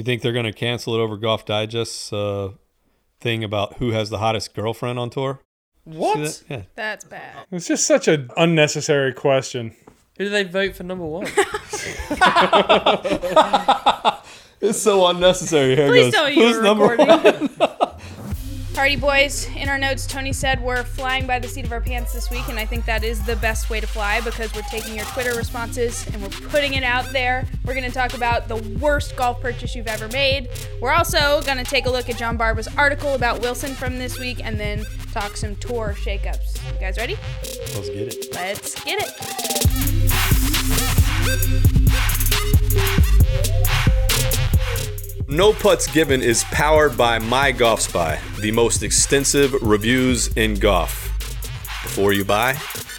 You think they're going to cancel it over Golf Digest's uh, thing about who has the hottest girlfriend on tour? What? that? Yeah. That's bad. It's just such an unnecessary question. Who do they vote for number one? It's so unnecessary. Here Please goes. tell me you Who's number recording. one? Party boys, in our notes, Tony said we're flying by the seat of our pants this week, and I think that is the best way to fly because we're taking your Twitter responses and we're putting it out there. We're going to talk about the worst golf purchase you've ever made. We're also going to take a look at John Barba's article about Wilson from this week and then talk some tour shakeups. You guys ready? Let's get it. Let's get it. No Putts Given is powered by My Golf Spy, the most extensive reviews in golf. Before you buy,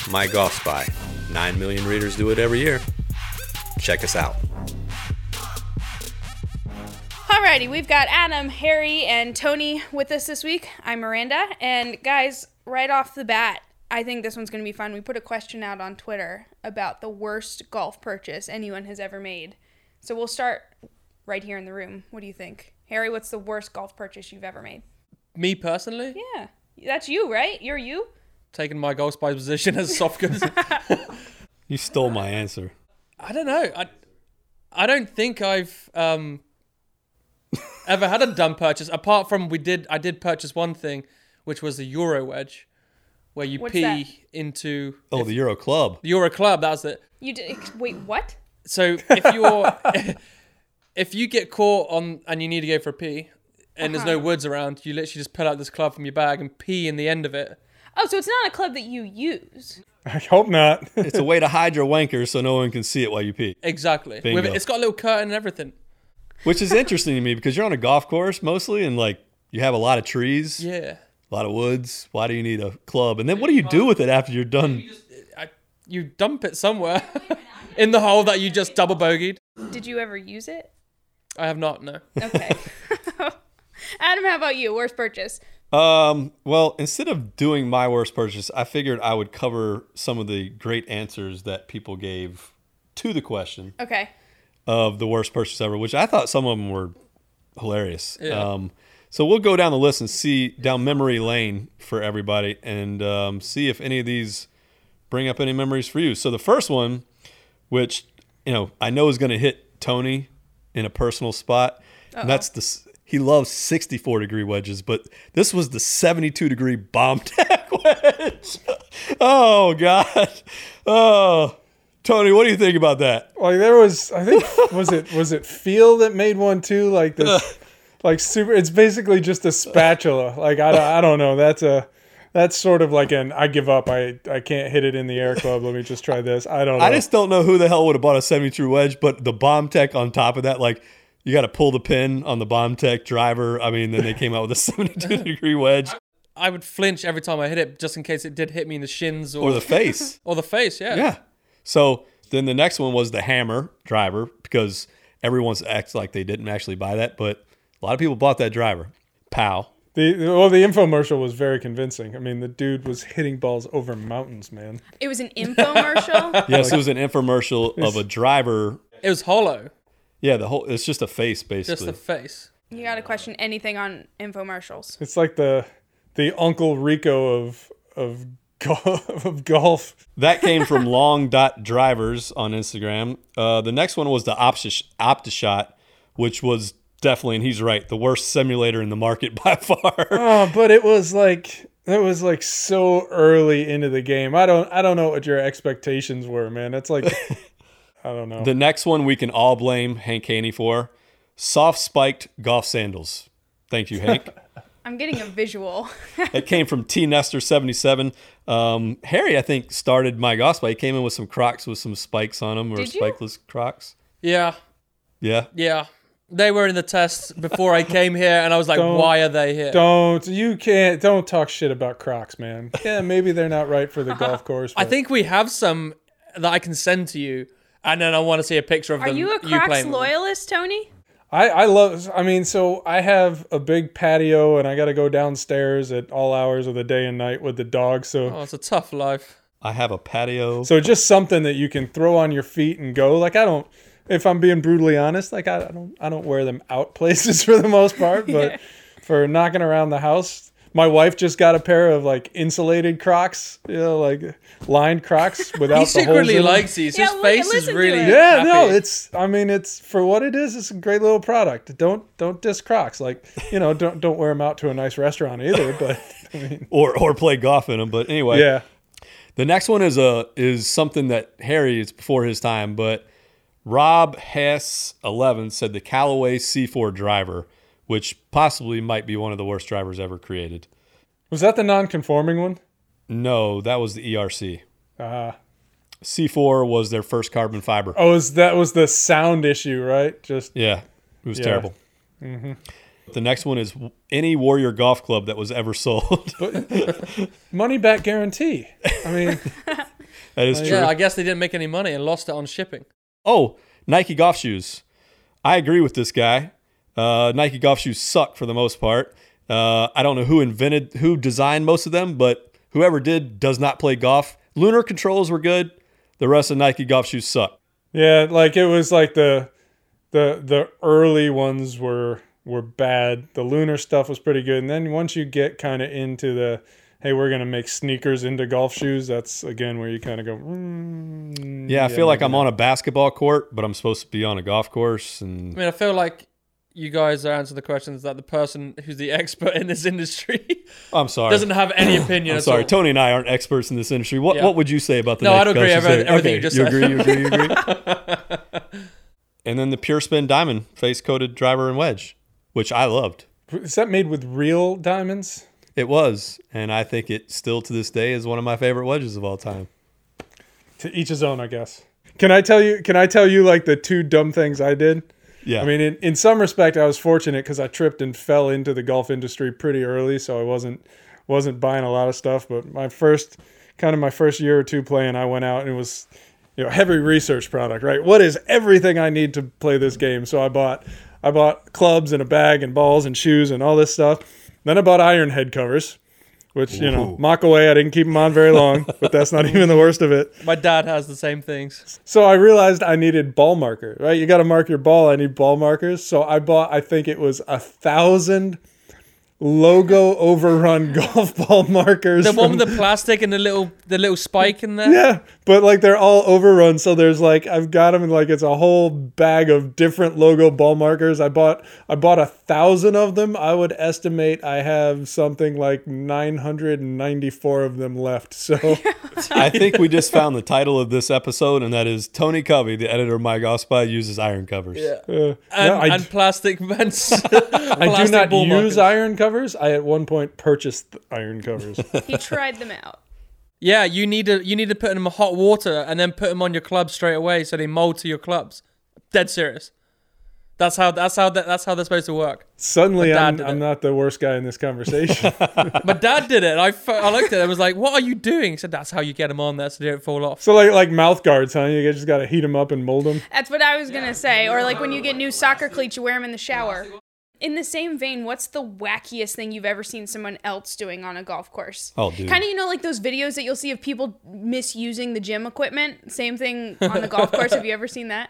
My Golf Spy. 9 million readers do it every year. Check us out. Alrighty, we've got Adam, Harry, and Tony with us this week. I'm Miranda, and guys, right off the bat, I think this one's gonna be fun. We put a question out on Twitter about the worst golf purchase anyone has ever made. So we'll start right here in the room. What do you think, Harry? What's the worst golf purchase you've ever made? Me personally, Yeah, that's you, right? You're you. taking my golf spy position as soft goods. You stole my answer. I don't know. I, I don't think I've um, ever had a dumb purchase apart from we did. I did purchase one thing, which was the Euro wedge, where you What's pee that? into Oh, the Euro Club. the Euro club. That's it. You did. Wait, what? So if you're if you get caught on and you need to go for a pee and there's no uh-huh. woods around, you literally just pull out this club from your bag and pee in the end of it. Oh, so it's not a club that you use. I hope not. It's a way to hide your wanker so no one can see it while you pee. Exactly. Bingo. it, it's got a little curtain and everything. Which is interesting to me because you're on a golf course mostly and like you have a lot of trees, Yeah. a lot of woods. Why do you need a club? And then what do you do with it after you're done? I, you dump it somewhere in the hole that you just double bogeyed. Did you ever use it? I have not. No. Okay. Adam, how about you? Worst purchase? Um, well, instead of doing my worst purchase, I figured I would cover some of the great answers that people gave to the question Okay. of the worst purchase ever, which I thought some of them were hilarious. Yeah. Um, so we'll go down the list and see down memory lane for everybody and um, see if any of these bring up any memories for you. So the first one, which you know I know is going to hit Tony in a personal spot, and that's the he loves 64 degree wedges, but this was the 72 degree bomb tech wedge. oh God, oh Tony, what do you think about that? like there was, I think, was it was it Feel that made one too? Like this, like super. It's basically just a spatula. Like I, don't- I don't know. That's a that's sort of like an I give up. I I can't hit it in the air club. Let me just try this. I don't know. I just don't know who the hell would have bought a 72 wedge, but the BombTech on top of that, like you got to pull the pin on the BombTech driver. I mean, then they came out with a 72 degree wedge I would flinch every time I hit it, just in case it did hit me in the shins or, or the face. or the face. Yeah. Yeah. So then the next one was the hammer driver because everyone's acts like they didn't actually buy that, but a lot of people bought that driver. Pow. The well, the infomercial was very convincing. I mean, the dude was hitting balls over mountains, man. It was an infomercial. Yes, it was an infomercial of a driver. It was hollow, Yeah, the whole it's just a face basically. just basically. the face. you got to question anything on infomercials. It's like the the Uncle Rico of of golf, of golf. That came from long dot drivers on Instagram. Uh, the next one was the Opti- OptiShot, which was definitely, and he's right, the worst simulator in the market by far. Oh, but it was like it was like so early into the game. I don't I don't know what your expectations were, man. It's like I don't know. the next one we can all blame Hank Haney for soft spiked golf sandals. Thank you, Hank. I'm getting a visual. it came from T Nestor 77. Um, Harry, I think, started my gospel. He came in with some Crocs with some spikes on them or Did you? spikeless Crocs. Yeah. Yeah. Yeah. They were in the test before I came here, and I was like, Don't- why are they here? don't you can't don't talk shit about Crocs, man. Yeah, maybe they're not right for the golf course. I but- think we have some that I can send to you, and then I want to see a picture of them. Are them. you a Crocs playing with them. loyalist, Tony? I, I love I mean, so I have a big patio and I gotta go downstairs at all hours of the day and night with the dog. So Oh, it's a tough life. I have a patio. so just something that you can throw on your feet and go. Like I don't if I'm being brutally honest, like I, I don't I don't wear them out places for the most part, but for knocking around the house. My wife just got a pair of like insulated Crocs, you know, like lined Crocs without He the holes secretly in likes these. Yeah, His look- face is listen really it. Yeah, no, it's. I mean, it's for what it is. It's a great little product. Don't don't diss Crocs. Like you know, don't don't wear them out to a nice restaurant either. But I mean, or or play golf in them. But anyway, yeah, The next one is a is something that Harry is before his time, but Rob Hess eleven said the Callaway C4 driver, which possibly might be one of the worst drivers ever created. was that the non-conforming one? No, that was the ERC. Uh, C4 was their first carbon fiber. oh, was that was the sound issue, right? Just Yeah, it was Yeah. terrible. The next one is any Warrior golf club that was ever sold. money back guarantee. I mean, that is true. Yeah, I guess they didn't make any money and lost it on shipping. Oh, Nike golf shoes. I agree with this guy. Uh, Nike golf shoes suck for the most part. Uh, I don't know who invented, who designed most of them, but whoever did does not play golf. Lunar controls were good. The rest of Nike golf shoes suck. yeah, like it was like the the the early ones were were bad. The lunar stuff was pretty good, and then once you get kind of into the hey, we're gonna make sneakers into golf shoes. That's again where you kind of go. Mm, Yeah, I feel like I'm not. on a basketball court, but I'm supposed to be on a golf course. And I mean, I feel like you guys are answering the questions that the person who's the expert in this industry I'm sorry. doesn't have any opinion. I'm at sorry. all. Tony and I aren't experts in this industry. What Yeah. What would you say about the No, I Nike don't agree golf with shoes? everything Okay, you just you said. agree. You agree. You agree. and then the Pure Spin Diamond face coated driver and wedge, which I loved. Is that made with real diamonds? It was, and I think it still to this day is one of my favorite wedges of all time. To each his own, I guess. Can I tell you? Can I tell you like the two dumb things I did? Yeah, I mean, in, in some respect, I was fortunate because I tripped and fell into the golf industry pretty early, so I wasn't wasn't buying a lot of stuff. But my first, kind of my first year or two playing, I went out and it was, you know, heavy research product. Right, what is everything I need to play this game? So I bought I bought clubs and a bag and balls and shoes and all this stuff. Then I bought iron head covers, which you know, Ooh. mock away. I didn't keep them on very long, but that's not even the worst of it. My dad has the same things. So I realized I needed ball marker, right? You got to mark your ball. I need ball markers. So I bought, I think it was a thousand logo overrun golf ball markers. The one from- with the plastic and the little the little spike in there. yeah, but like they're all overrun. So there's like I've got them in like it's a whole bag of different logo ball markers. I bought I bought a thousand of them. I would estimate I have something like 994 of them left. So I think we just found the title of this episode, and that is Tony Covey, the editor of My Golf Spy, uses iron covers. Yeah. uh, And, no, I, and plastic vents. I do not use iron covers. I at one point purchased iron covers. He tried them out. Yeah, you need to you need to put them in hot water and then put them on your clubs straight away so they mold to your clubs. Dead serious. That's how that's how that, that's how they're supposed to work. Suddenly, I'm, I'm not the worst guy in this conversation. My dad did it. I I looked at it. I was like, "What are you doing?" He said, "That's how you get them on there so they don't fall off." so, like like mouth guards, huh? You just got to heat them up and mold them. That's what I was gonna say. Or like when you get new soccer cleats, you wear them in the shower. In the same vein, what's the wackiest thing you've ever seen someone else doing on a golf course? Oh, dude. Kind of, you know, like those videos that you'll see of people misusing the gym equipment. Same thing on the golf course. Have you ever seen that?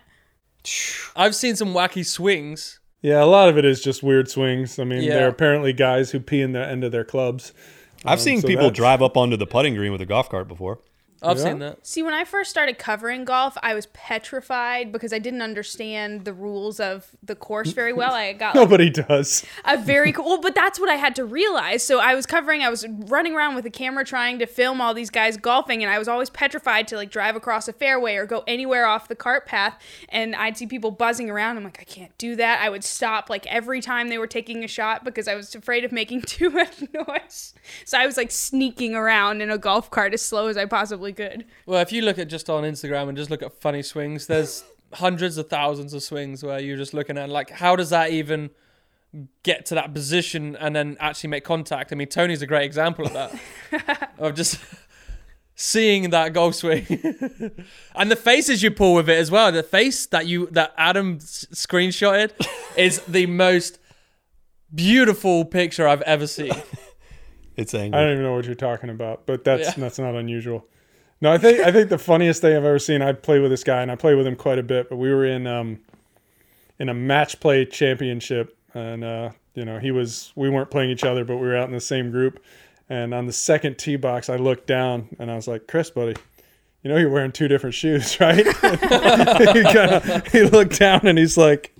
I've seen some wacky swings. Yeah, a lot of it is just weird swings. I mean, Yeah. they're apparently guys who pee in the end of their clubs. I've seen Um, so people that's- drive up onto the putting green with a golf cart before. I've Yeah. seen that. See, when I first started covering golf, I was petrified because I didn't understand the rules of the course very well. I got like, Nobody does. a very cool well, but that's what I had to realize. So I was covering, I was running around with a camera trying to film all these guys golfing, and I was always petrified to like drive across a fairway or go anywhere off the cart path. And I'd see people buzzing around. I'm like, I can't do that. I would stop like every time they were taking a shot because I was afraid of making too much noise. So I was like sneaking around in a golf cart as slow as I possibly could. Well, if you look at just on Instagram and just look at funny swings, there's hundreds of thousands of swings where you're just looking at like, how does that even get to that position and then actually make contact? I mean, Tony's a great example of that. of just seeing that golf swing and the faces you pull with it as well. The face that you that Adam s- screenshotted is the most beautiful picture I've ever seen. It's angry. I don't even know what you're talking about, but that's Yeah. that's not unusual. No, I think I think the funniest thing I've ever seen. I play with this guy, and I play with him quite a bit. But we were in um, in a match play championship, and uh, you know he was. We weren't playing each other, but we were out in the same group. And on the second tee box, I looked down, and I was like, "Chris, buddy, you know you're wearing two different shoes, right?" he, kinda, he looked down, and he's like?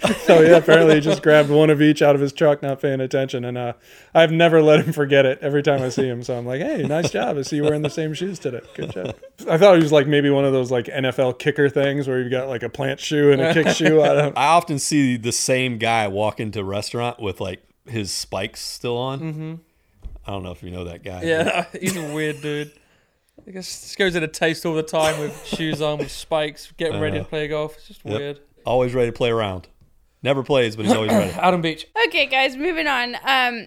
so yeah, apparently he just grabbed one of each out of his truck, not paying attention, and uh, I've never let him forget it. Every time I see him, so I'm like, "Hey, nice job! I see you wearing the same shoes today. Good job." I thought he was like maybe one of those like NFL kicker things where you've got like a plant shoe and a kick shoe. I don't. I often see the same guy walk into a restaurant with like his spikes still on. Mm-hmm. I don't know if you know that guy. Yeah, he's a weird dude. I guess just goes in a taste all the time with shoes on, with spikes, getting ready to Uh, play golf. It's just Yep. weird. Always ready to play around. Never plays, but he's always ready. Adam Beach. Okay, guys, moving on. Um,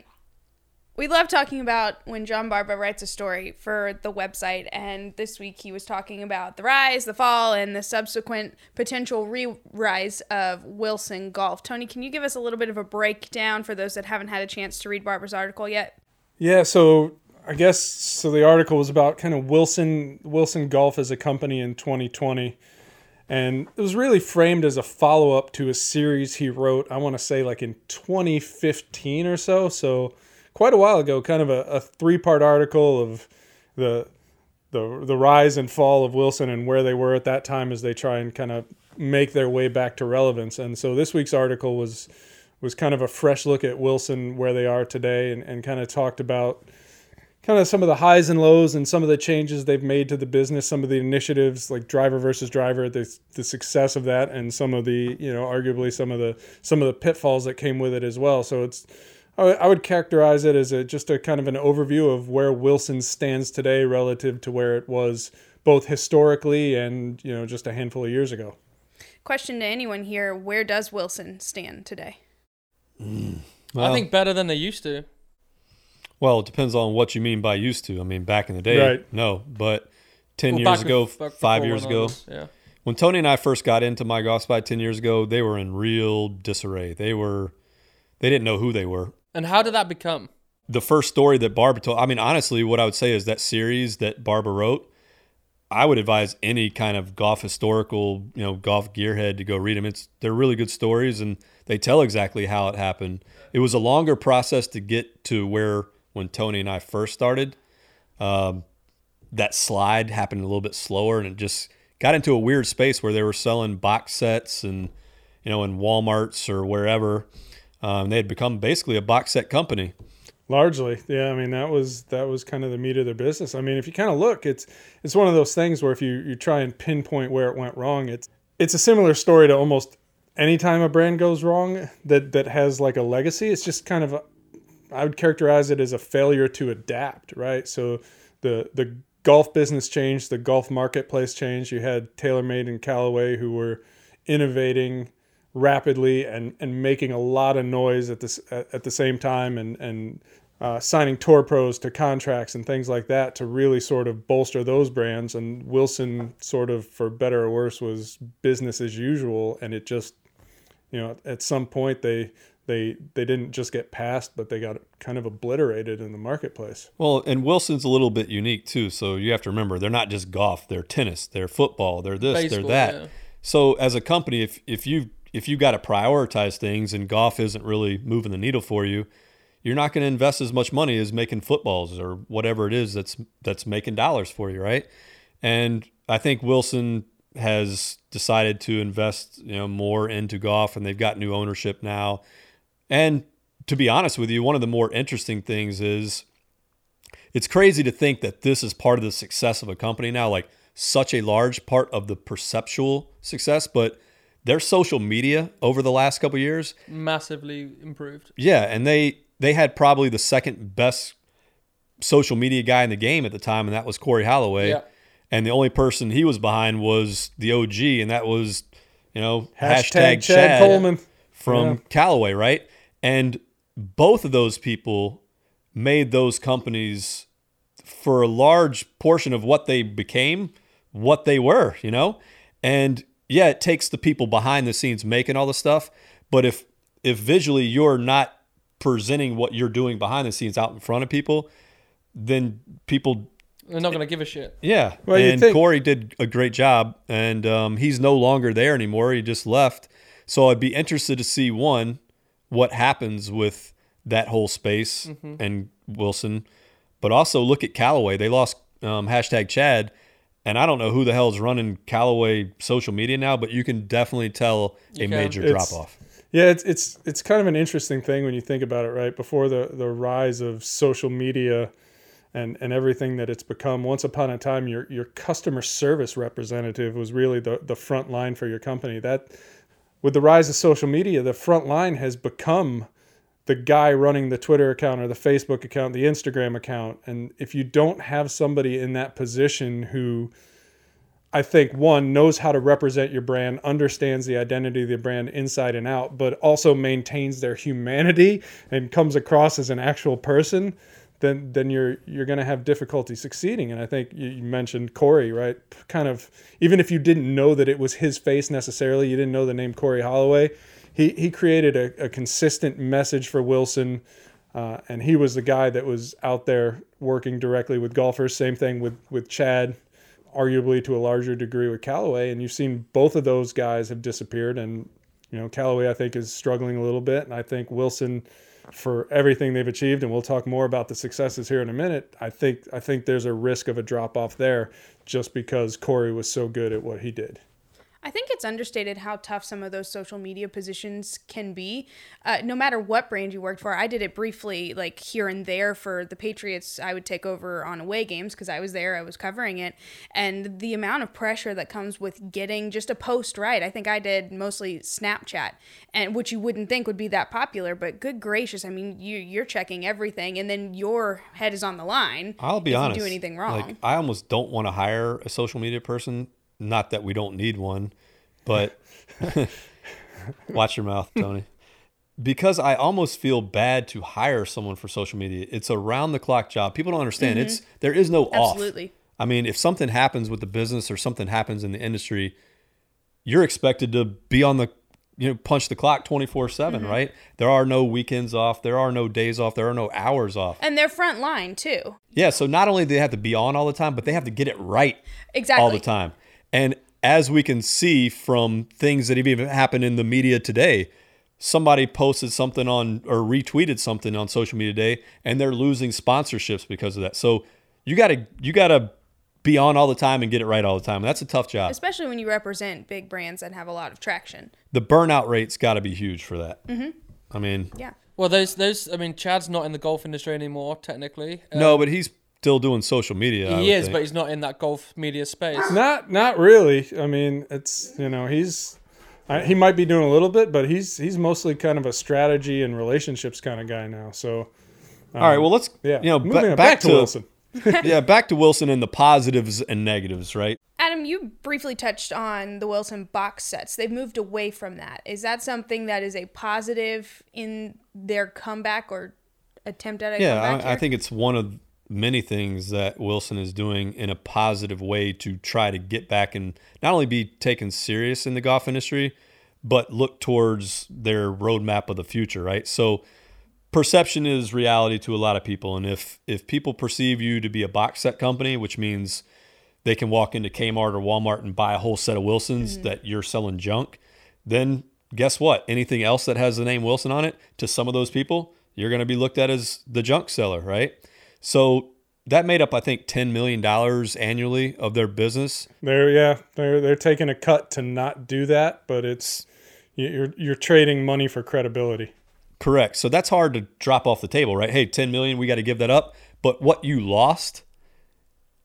we love talking about when John Barba writes a story for the website, and this week he was talking about the rise, the fall, and the subsequent potential re-rise of Wilson Golf. Tony, can you give us a little bit of a breakdown for those that haven't had a chance to read Barba's article yet? Yeah, so I guess so. The article was about kind of Wilson Wilson Golf as a company in 2020, and it was really framed as a follow up to a series he wrote. I want to say like in 2015 or so. So quite a while ago. Kind of a, a three part article of the the the rise and fall of Wilson and where they were at that time as they try and kind of make their way back to relevance. And so this week's article was was kind of a fresh look at Wilson where they are today and, and kind of talked about kind of some of the highs and lows and some of the changes they've made to the business, some of the initiatives like driver versus driver, the the success of that and some of the, you know, arguably some of the some of the pitfalls that came with it as well. So it's I would- characterize it as a, just a kind of an overview of where Wilson stands today relative to where it was both historically and, you know, just a handful of years ago. Question to anyone here: Where does Wilson stand today? Mm. Well, I think better than they used to. Well, it depends on what you mean by used to. I mean, back in the day, Right. no, but ten Well, years ago, bef- back five years ago, was- Yeah. when Tony and I first got into My Golf Spy ten years ago, they were in real disarray. They were, they didn't know who they were. And how did that become? The first story that Barba told, I mean, honestly, what I would say is that series that Barba wrote. I would advise any kind of golf historical, you know, golf gearhead to go read them. It's they're really good stories and they tell exactly how it happened. It was a longer process to get to where when Tony and I first started. Um, that slide happened a little bit slower and it just got into a weird space where they were selling box sets and you know in Walmarts or wherever. Um, they had become basically a box set company. Largely, yeah. I mean, that was that was kind of the meat of their business. I mean, if you kind of look, it's it's one of those things where if you you try and pinpoint where it went wrong, it's it's a similar story to almost any time a brand goes wrong that that has like a legacy. It's just kind of I would characterize it as a failure to adapt, right? So the the golf business changed, the golf marketplace changed. You had TaylorMade and Callaway who were innovating rapidly and, and making a lot of noise at this at, at the same time and and uh, signing tour pros to contracts and things like that to really sort of bolster those brands and Wilson sort of for better or worse was business as usual and it just you know at some point they they they didn't just get passed but they got kind of obliterated in the marketplace Well, and Wilson's a little bit unique too. So you have to remember they're not just golf; they're tennis, they're football, they're this, Baseball, they're that. yeah. So as a company, if if you if you got to prioritize things and golf isn't really moving the needle for you, you're not going to invest as much money as making footballs or whatever it is that's that's making dollars for you, right? And I think Wilson has decided to invest, you know, more into golf, and they've got new ownership now. And to be honest with you, one of the more interesting things is it's crazy to think that this is part of the success of a company now, like such a large part of the perceptual success, but their social media over the last couple of years, Massively improved. yeah, and they they had probably the second best social media guy in the game at the time, and that was Corey Holloway. Yeah. And the only person he was behind was the OG, and that was, you know, hashtag, Chad, Coleman from Yeah. Callaway, right? And both of those people made those companies for a large portion of what they became, what they were, you know? And yeah, it takes the people behind the scenes making all the stuff, but if if visually you're not presenting what you're doing behind the scenes out in front of people, then people They're not going to give a shit. Yeah, Well, and think- Corey did a great job, and um, he's no longer there anymore. He just left. So I'd be interested to see one what happens with that whole space Mm-hmm. and Wilson, but also look at Callaway. They lost um, hashtag Chad, and I don't know who the hell's running Callaway social media now, but you can definitely tell a can. major drop off. Yeah, it's it's it's kind of an interesting thing when you think about it, right? Before the the rise of social media and and everything that it's become, once upon a time your your customer service representative was really the the front line for your company. That with the rise of social media, the front line has become the guy running the Twitter account or the Facebook account, the Instagram account. And if you don't have somebody in that position who I think one knows how to represent your brand, understands the identity of the brand inside and out, but also maintains their humanity and comes across as an actual person, then then you're you're going to have difficulty succeeding. And I think you, mentioned Corey, right? Kind of even if you didn't know that it was his face necessarily, you didn't know the name Corey Holloway. He he created a, a consistent message for Wilson. Uh, and he was the guy that was out there working directly with golfers. Same thing with with Chad arguably to a larger degree with Callaway, and you've seen both of those guys have disappeared. And you know, Callaway I think is struggling a little bit, and I think Wilson, for everything they've achieved, and we'll talk more about the successes here in a minute. I think I think there's a risk of a drop off there, just because Corey was so good at what he did. I think it's understated how tough some of those social media positions can be. Uh, no matter what brand you worked for, I did it briefly, like here and there for the Patriots. I would take over on away games because I was there, I was covering it. And the amount of pressure that comes with getting just a post right. I think I did mostly Snapchat, and which you wouldn't think would be that popular, but good gracious, I mean, you, you're checking everything, and then your head is on the line. I'll be if honest. You do anything wrong? Like I almost don't want to hire a social media person. Not that we don't need one, but watch your mouth, Tony. Because I almost feel bad to hire someone for social media. It's a round the clock job. People don't understand. It's there is no off. Mm-hmm. Absolutely. I mean, if something happens with the business or something happens in the industry, you're expected to be on the you know punch the clock 24 7 Mm-hmm. right there are no weekends off there are no days off there are no hours off and they're front line too. yeah, so not only do they have to be on all the time, but they have to get it right Exactly. all the time. And as we can see from things that have even happened in the media today, somebody posted something on or retweeted something on social media today, and they're losing sponsorships because of that. So you gotta you gotta be on all the time and get it right all the time. That's a tough job. especially when you represent big brands that have a lot of traction. The burnout rate's got to be huge for that. Mm-hmm. I mean, Yeah. Well, those those. I mean, Chad's not in the golf industry anymore, technically. Uh, no, but he's still doing social media. I he would is, think. but he's not in that golf media space. Not not really. I mean, it's you know he's I, he might be doing a little bit, but he's he's mostly kind of a strategy and relationships kind of guy now. So all right. Um, well, let's yeah, you know Moving ba- on, back, to Wilson. yeah, back to Wilson and the positives and negatives, right? Adam, you briefly touched on the Wilson box sets. They've moved away from that. Is that something that is a positive in their comeback or attempt at a Yeah, comeback? I, I think it's one of many things that Wilson is doing in a positive way to try to get back and not only be taken serious in the golf industry, but look towards their roadmap of the future, right? So perception is reality to a lot of people. And if if people perceive you to be a box set company, which means they can walk into Kmart or Walmart and buy a whole set of Wilsons mm-hmm. that you're selling junk, then guess what? Anything else that has the name Wilson on it, to some of those people, you're going to be looked at as the junk seller, right? So that made up, I think, $10 million annually of their business. They're yeah, they're they're taking a cut to not do that, but it's you're you're trading money for credibility. Correct. So that's hard to drop off the table, right? Hey, 10 million, we got to give that up. But what you lost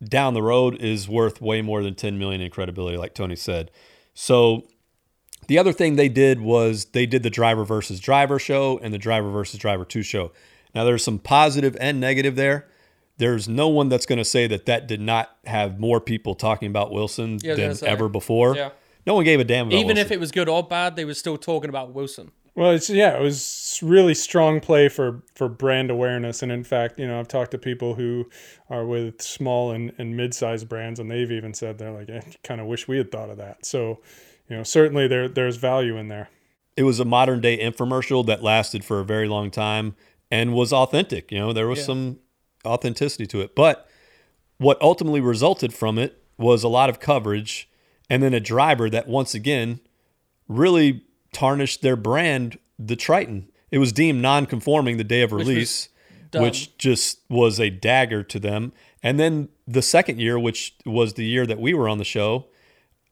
down the road is worth way more than 10 million in credibility, like Tony said. So the other thing they did was they did the driver versus driver show and the driver versus driver two show. Now there's some positive and negative there. There's no one that's going to say that that did not have more people talking about Wilson Yeah, than say. ever before. Yeah. No one gave a damn about Even if it was good or bad, they were still talking about Wilson. Well, it's yeah, it was really strong play for for brand awareness, and in fact, you know, I've talked to people who are with small and and mid-sized brands, and they've even said they're like, I kind of wish we had thought of that. So, you know, certainly there there's value in there. it was a modern day infomercial that lasted for a very long time and was authentic. You know, there was Yeah. some authenticity to it. But what ultimately resulted from it was a lot of coverage and then a driver that once again really tarnished their brand, the Triton. It was deemed non-conforming the day of release, dumb. which just was a dagger to them. And then the second year, which was the year that we were on the show,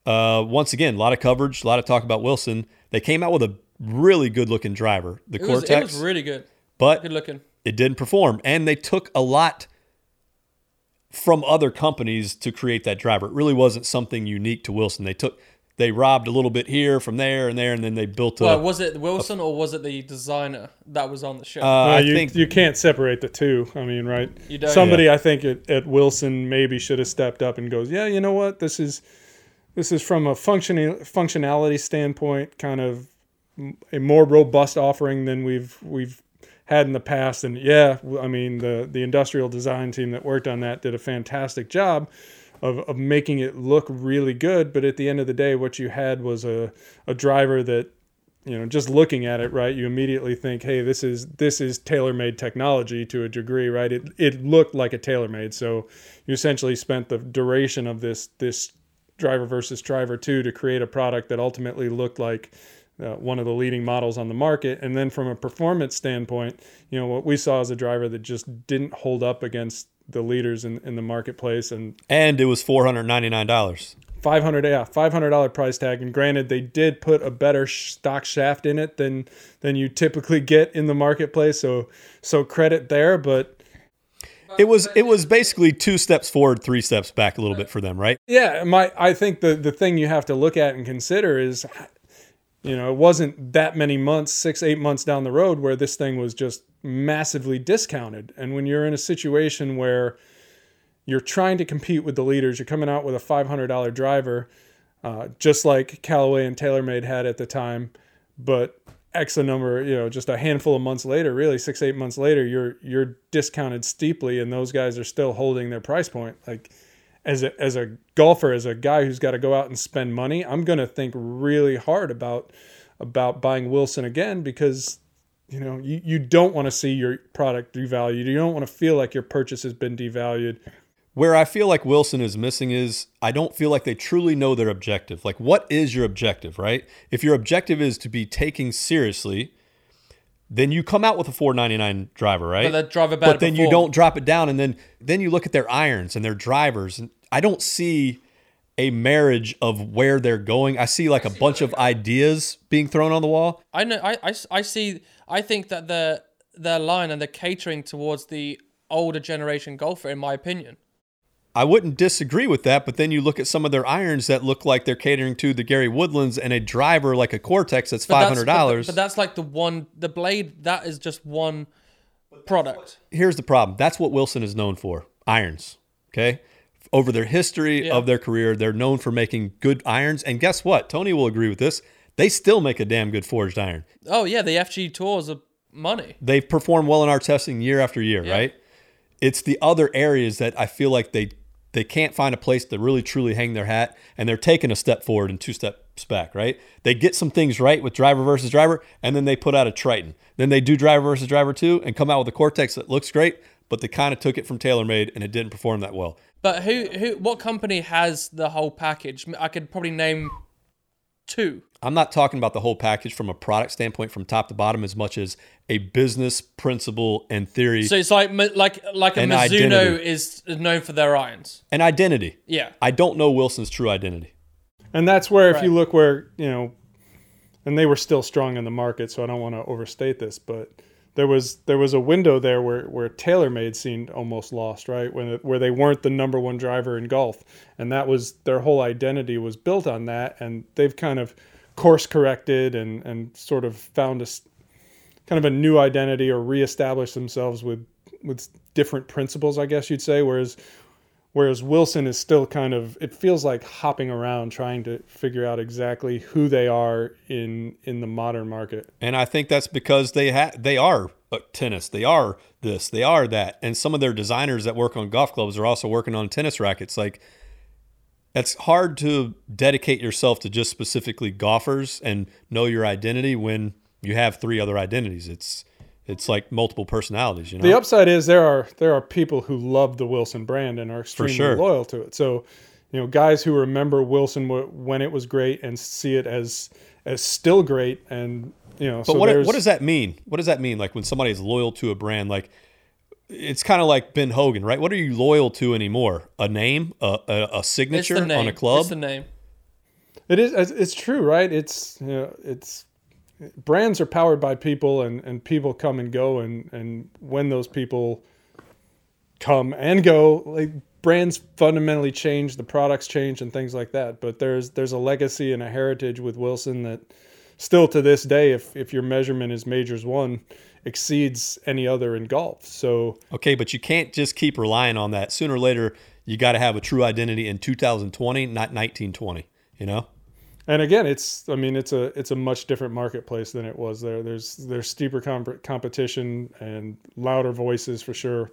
uh, once again, a lot of coverage, a lot of talk about Wilson. They came out with a really good-looking driver, the It was, Cortex, it was really good. But Good looking. it didn't perform. And they took a lot from other companies to create that driver. It really wasn't something unique to Wilson. They took they robbed a little bit here from there and there, and then they built a. Well, was it Wilson or was it the designer that was on the show? uh, I you, think you can't separate the two. I mean, right? You don't? Somebody I think at, at Wilson maybe should have stepped up and goes, yeah, you know what? This is this is from a functioning functionality standpoint, kind of a more robust offering than we've we've had in the past. And yeah, I mean the the industrial design team that worked on that did a fantastic job of, of making it look really good. But at the end of the day, what you had was a, a driver that you know just looking at it right you immediately think hey this is this is TaylorMade technology to a degree right it it looked like a TaylorMade so you essentially spent the duration of this this driver versus driver 2 to create a product that ultimately looked like uh, one of the leading models on the market and then from a performance standpoint you know what we saw as a driver that just didn't hold up against the leaders in, in the marketplace and and it was four hundred ninety nine dollars. 500 yeah 500 dollar price tag and granted they did put a better stock shaft in it than than you typically get in the marketplace so so credit there but It was it was basically two steps forward, three steps back a little bit for them, right? yeah my i think the the thing you have to look at and consider is you know it wasn't that many months six eight months down the road where this thing was just massively discounted and when you're in a situation where you're trying to compete with the leaders you're coming out with a $500 driver uh, just like Callaway and TaylorMade had at the time, but X a number, you know, just a handful of months later, really six eight months later, you're you're discounted steeply, and those guys are still holding their price point. Like as a as a golfer, as a guy who's got to go out and spend money, I'm gonna think really hard about about buying Wilson again because you know you, you don't want to see your product devalued. You don't want to feel like your purchase has been devalued. Where I feel like Wilson is missing is I don't feel like they truly know their objective. Like, what is your objective, right? If your objective is to be taken seriously, then you come out with a 499 driver, right? But that driver But then you don't drop it down, and then then you look at their irons and their drivers, and I don't see a marriage of where they're going. I see like a bunch of ideas being thrown on the wall. I know. I, I, I see. I think that the their line and they're catering towards the older generation golfer, in my opinion. I wouldn't disagree with that, but then you look at some of their irons that look like they're catering to the Gary Woodlands and a driver like a Cortex that's But five hundred but dollars. But, that's like the one. The blade. That is just one product. Here's the problem. That's what Wilson is known for. Irons. Okay. Over their history Yeah. of their career, they're known for making good irons. And guess what? Tony will agree with this. They still make a damn good forged iron. Oh yeah, the FG tours are money. They've performed well in our testing year after year, Yeah. right? It's the other areas that I feel like they they can't find a place to really truly hang their hat, and they're taking a step forward and two steps back, right? They get some things right with driver versus driver, and then they put out a Triton. Then they do driver versus driver two, and come out with a Cortex that looks great, but they kind of took it from TaylorMade and it didn't perform that well. But who who what company has the whole package? I could probably name two. I'm not talking about the whole package from a product standpoint, from top to bottom, as much as a business principle and theory So it's like like like a And Mizuno identity. is known for their irons. and identity. Yeah. I don't know Wilson's true identity. And that's where, if you look where, you know, and they were still strong in the market, so I don't want to overstate this, but there was there was a window there where where TaylorMade seemed almost lost, right? When where they weren't the number one driver in golf, and that was their whole identity was built on that, and they've kind of course corrected and and sort of found a kind of a new identity or reestablished themselves with with different principles, I guess you'd say. Whereas whereas Wilson is still kind of it feels like hopping around trying to figure out exactly who they are in in the modern market. And I think that's because they ha- they are tennis. They are this. They are that. And some of their designers that work on golf clubs are also working on tennis rackets. Like it's hard to dedicate yourself to just specifically golfers and know your identity when you have three other identities. It's it's like multiple personalities. You know, The upside is there are there are people who love the Wilson brand and are extremely sure. loyal to it. So, you know, guys who remember Wilson w- when it was great and see it as as still great, and you know. But so what what does that mean? What does that mean? Like when somebody is loyal to a brand, like it's kind of like Ben Hogan, right? What are you loyal to anymore? A name, a, a, a signature name. on a club? It's the name. It's it's true, right? It's you know, it's brands are powered by people, and and people come and go, and and when those people come and go, like brands fundamentally change, the products change, and things like that. But there's there's a legacy and a heritage with Wilson that still to this day, if if your measurement is majors one, exceeds any other in golf. So Okay, but you can't just keep relying on that. Sooner or later, you got to have a true identity in 2020, not 1920. You know? And again it's i mean it's a it's a much different marketplace than it was there there's there's steeper comp- competition and louder voices for sure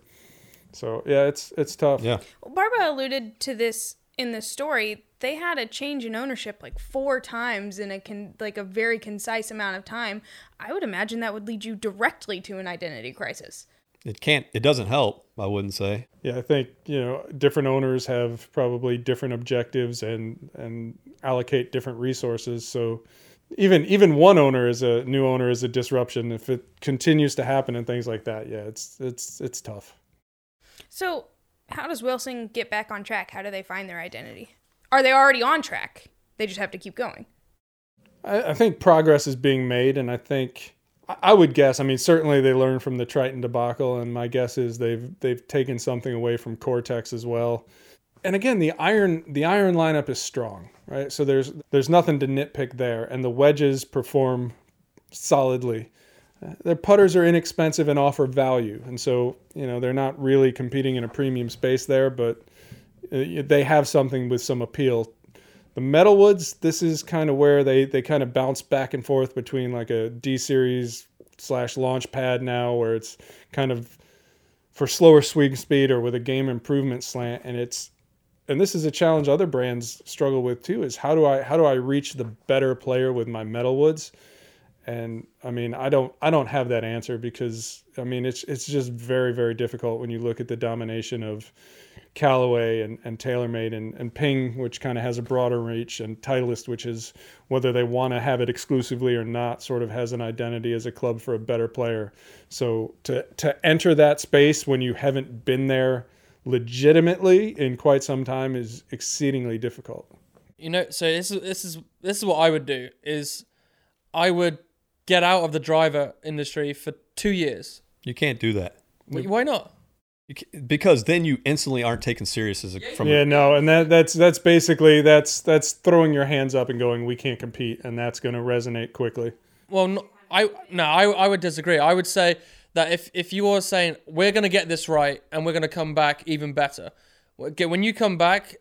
so yeah it's it's tough Yeah. Well, Barba alluded to this in the story. They had a change in ownership like four times in a con- like a very concise amount of time. I would imagine that would lead you directly to an identity crisis. It can't. It doesn't help. I wouldn't say. yeah i think you know different owners have probably different objectives and and allocate different resources so even even one owner is a new owner is a disruption if it continues to happen and things like that yeah it's it's it's tough So, how does Wilson get back on track? How do they find their identity? Are they already on track? They just have to keep going. I, I think progress is being made, and I think I- would guess. I mean, certainly they learned from the Triton debacle, and my guess is they've they've taken something away from Cortex as well. And again, the iron the iron lineup is strong, right? So there's there's nothing to nitpick there, and the wedges perform solidly. Their putters are inexpensive and offer value, and so you know they're not really competing in a premium space there, but uh, they have something with some appeal the metalwoods this is kind of where they they kind of bounce back and forth between like a d series slash launch pad now where it's kind of for slower swing speed or with a game improvement slant and it's and this is a challenge other brands struggle with too is how do i how do i reach the better player with my metalwoods? And i mean i don't i don't have that answer because i mean it's it's just very very difficult when you look at the domination of Callaway and, and TaylorMade and, and Ping, which kind of has a broader reach, and Titleist, which is whether they want to have it exclusively or not, sort of has an identity as a club for a better player. So to to enter that space when you haven't been there legitimately in quite some time is exceedingly difficult. You know, so this is this is this is what I would do is I would get out of the driver industry for two years. You can't do that Wh- Why not? You ca- because then you instantly aren't taken serious as a, from. Yeah, no, and that that's that's basically that's that's throwing your hands up and going, we can't compete, and that's going to resonate quickly. Well, no, I no, I I would disagree. I would say that if if you are saying we're going to get this right and we're going to come back even better, when you come back,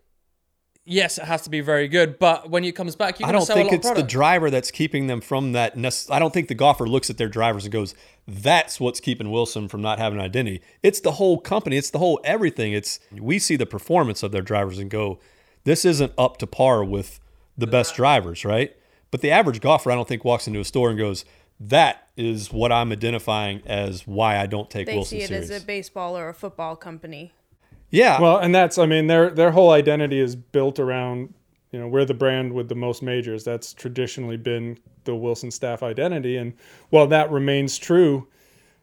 yes, it has to be very good. But when it comes back, you're I going to don't sell think a lot it's the driver that's keeping them from that. nec- I don't think the golfer looks at their drivers and goes, "That's what's keeping Wilson from not having an identity." It's the whole company. It's the whole everything. It's we see the performance of their drivers and go, "This isn't up to par with the best drivers, right?" But the average golfer, I don't think, walks into a store and goes, "That is what I'm identifying as why I don't take They Wilson see it serious." as a baseball or a football company. Yeah, Well, and that's I mean their their whole identity is built around you know we're the brand with the most majors. That's traditionally been the Wilson staff identity, and while that remains true,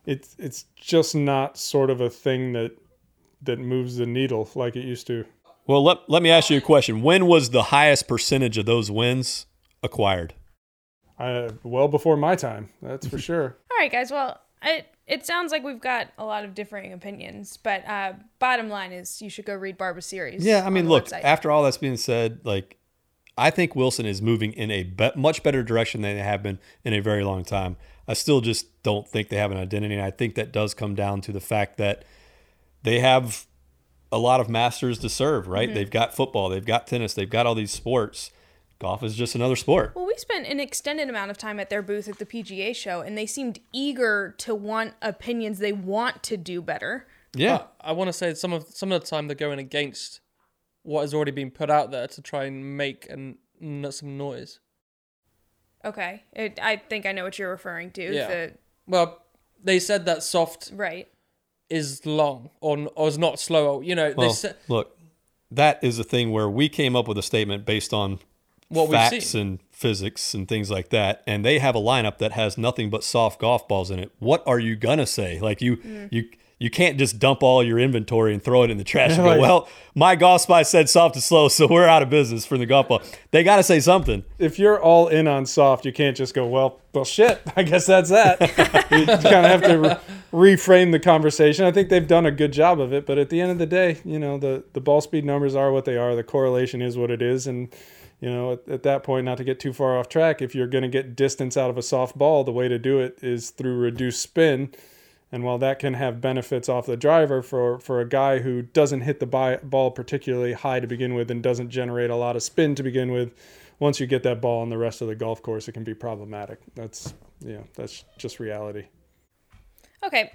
it's it's just not sort of a thing that that moves the needle like it used to. Well, let, let me ask you a question. When was the highest percentage of those wins acquired? Uh, well before my time, that's for sure. All right, guys. Well, it it sounds like we've got a lot of differing opinions, but uh, bottom line is you should go read Barba's series. Yeah, I mean, look, website. after all that's being said, like, I think Wilson is moving in a be- much better direction than they have been in a very long time. I still just don't think they have an identity. And I think that does come down to the fact that they have a lot of masters to serve, right? Mm-hmm. They've got football, they've got tennis, they've got all these sports. Golf is just another sport. Well, we spent an extended amount of time at their booth at the PGA show, and they seemed eager to want opinions. They want to do better. Yeah. But I want to say some of some of the time they're going against what has already been put out there to try and make an, some noise. Okay, it, I think I know what you're referring to. Yeah. The, Well, they said that soft Right. is long or, or is not slow. You know, they said look, that is a thing where we came up with a statement based on what we've facts seen. and physics and things like that, and they have a lineup that has nothing but soft golf balls in it. What are you gonna say? Like you, Mm. you. You can't just dump all your inventory and throw it in the trash and go, well, my golf spy said soft and slow, so we're out of business for the golf ball. They got to say something. if you're all in on soft, you can't just go, well, well, shit. I guess that's that. you kind of have to re- reframe the conversation. I think they've done a good job of it, but at the end of the day, you know, the the ball speed numbers are what they are. The correlation is what it is, and you know, at, at that point, not to get too far off track, if you're going to get distance out of a soft ball, the way to do it is through reduced spin. And while that can have benefits off the driver for, for a guy who doesn't hit the ball particularly high to begin with and doesn't generate a lot of spin to begin with, once you get that ball on the rest of the golf course, it can be problematic. That's yeah, that's just reality. Okay.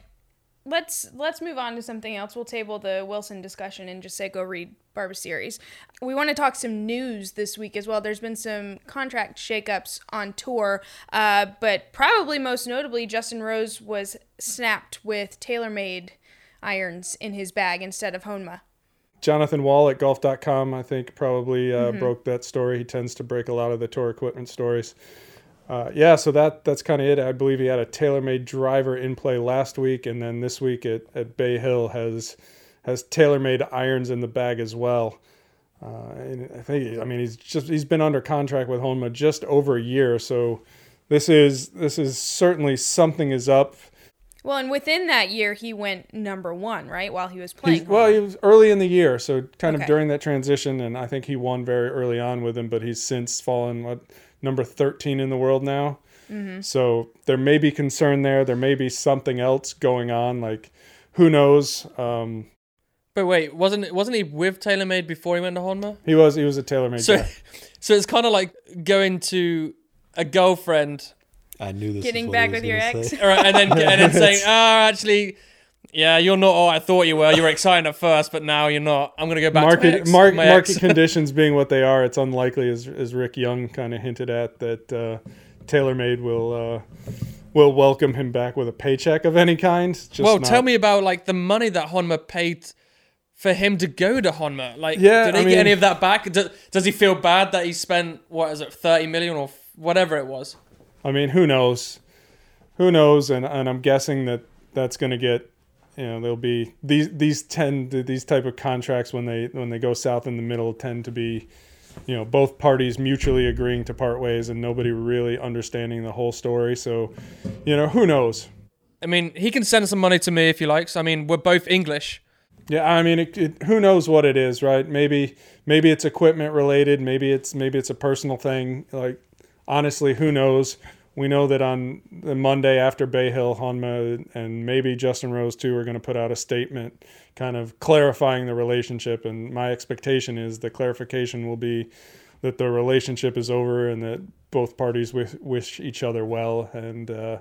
Let's let's move on to something else. We'll table the Wilson discussion and just say go read Barba's series. We want to talk some news this week as well. There's been some contract shakeups on tour, uh, but probably most notably, Justin Rose was snapped with TaylorMade irons in his bag instead of Honma. Jonathan Wall at golf.com, I think, probably uh, broke that story. He tends to break a lot of the tour equipment stories. Uh, yeah, so that that's kind of it. I believe he had a TaylorMade driver in play last week, and then this week at, at Bay Hill has has TaylorMade irons in the bag as well. Uh, and I think I mean he's just he's been under contract with Honma just over a year, so this is this is certainly something is up. Well, and within that year, he went number one, right, while he was playing. well, he was early in the year, so kind of during that transition, and I think he won very early on with him, but he's since fallen what number thirteen in the world now. So there may be concern there. There may be something else going on. Like who knows? Um, But wait, wasn't wasn't he with TaylorMade before he went to Honma? he was he was a TaylorMade So, guy. so it's kind of like going to a girlfriend, I knew this. Getting is what back he was with your ex. say. all right, and then and then saying, "Ah, actually, yeah, you're not all I thought you were. You were excited at first, but now you're not. I'm gonna go back to market ex, mark, my market ex." conditions being what they are, it's unlikely, as as Rick Young kind of hinted at, that uh, TaylorMade will uh, will welcome him back with a paycheck of any kind. Just Well, not- tell me about like the money that Honma paid for him to go to Honma. Like, Yeah, did he I get any of that back? Does, does he feel bad that he spent what is it, thirty million or f- whatever it was? I mean, who knows? Who knows? And and I'm guessing that that's going to get, you know, there'll be these these tend to, these type of contracts when they when they go south in the middle tend to be, you know, both parties mutually agreeing to part ways and nobody really understanding the whole story. So, you know, who knows? I mean, he can send some money to me if he likes. I mean, we're both English. Yeah, I mean, it, it, who knows what it is, right? Maybe maybe it's equipment related. Maybe it's maybe it's a personal thing. Like honestly, who knows? We know that on the Monday after Bay Hill, Honma and maybe Justin Rose too are going to put out a statement, kind of clarifying the relationship. And my expectation is the clarification will be that the relationship is over and that both parties wish, wish each other well. And uh,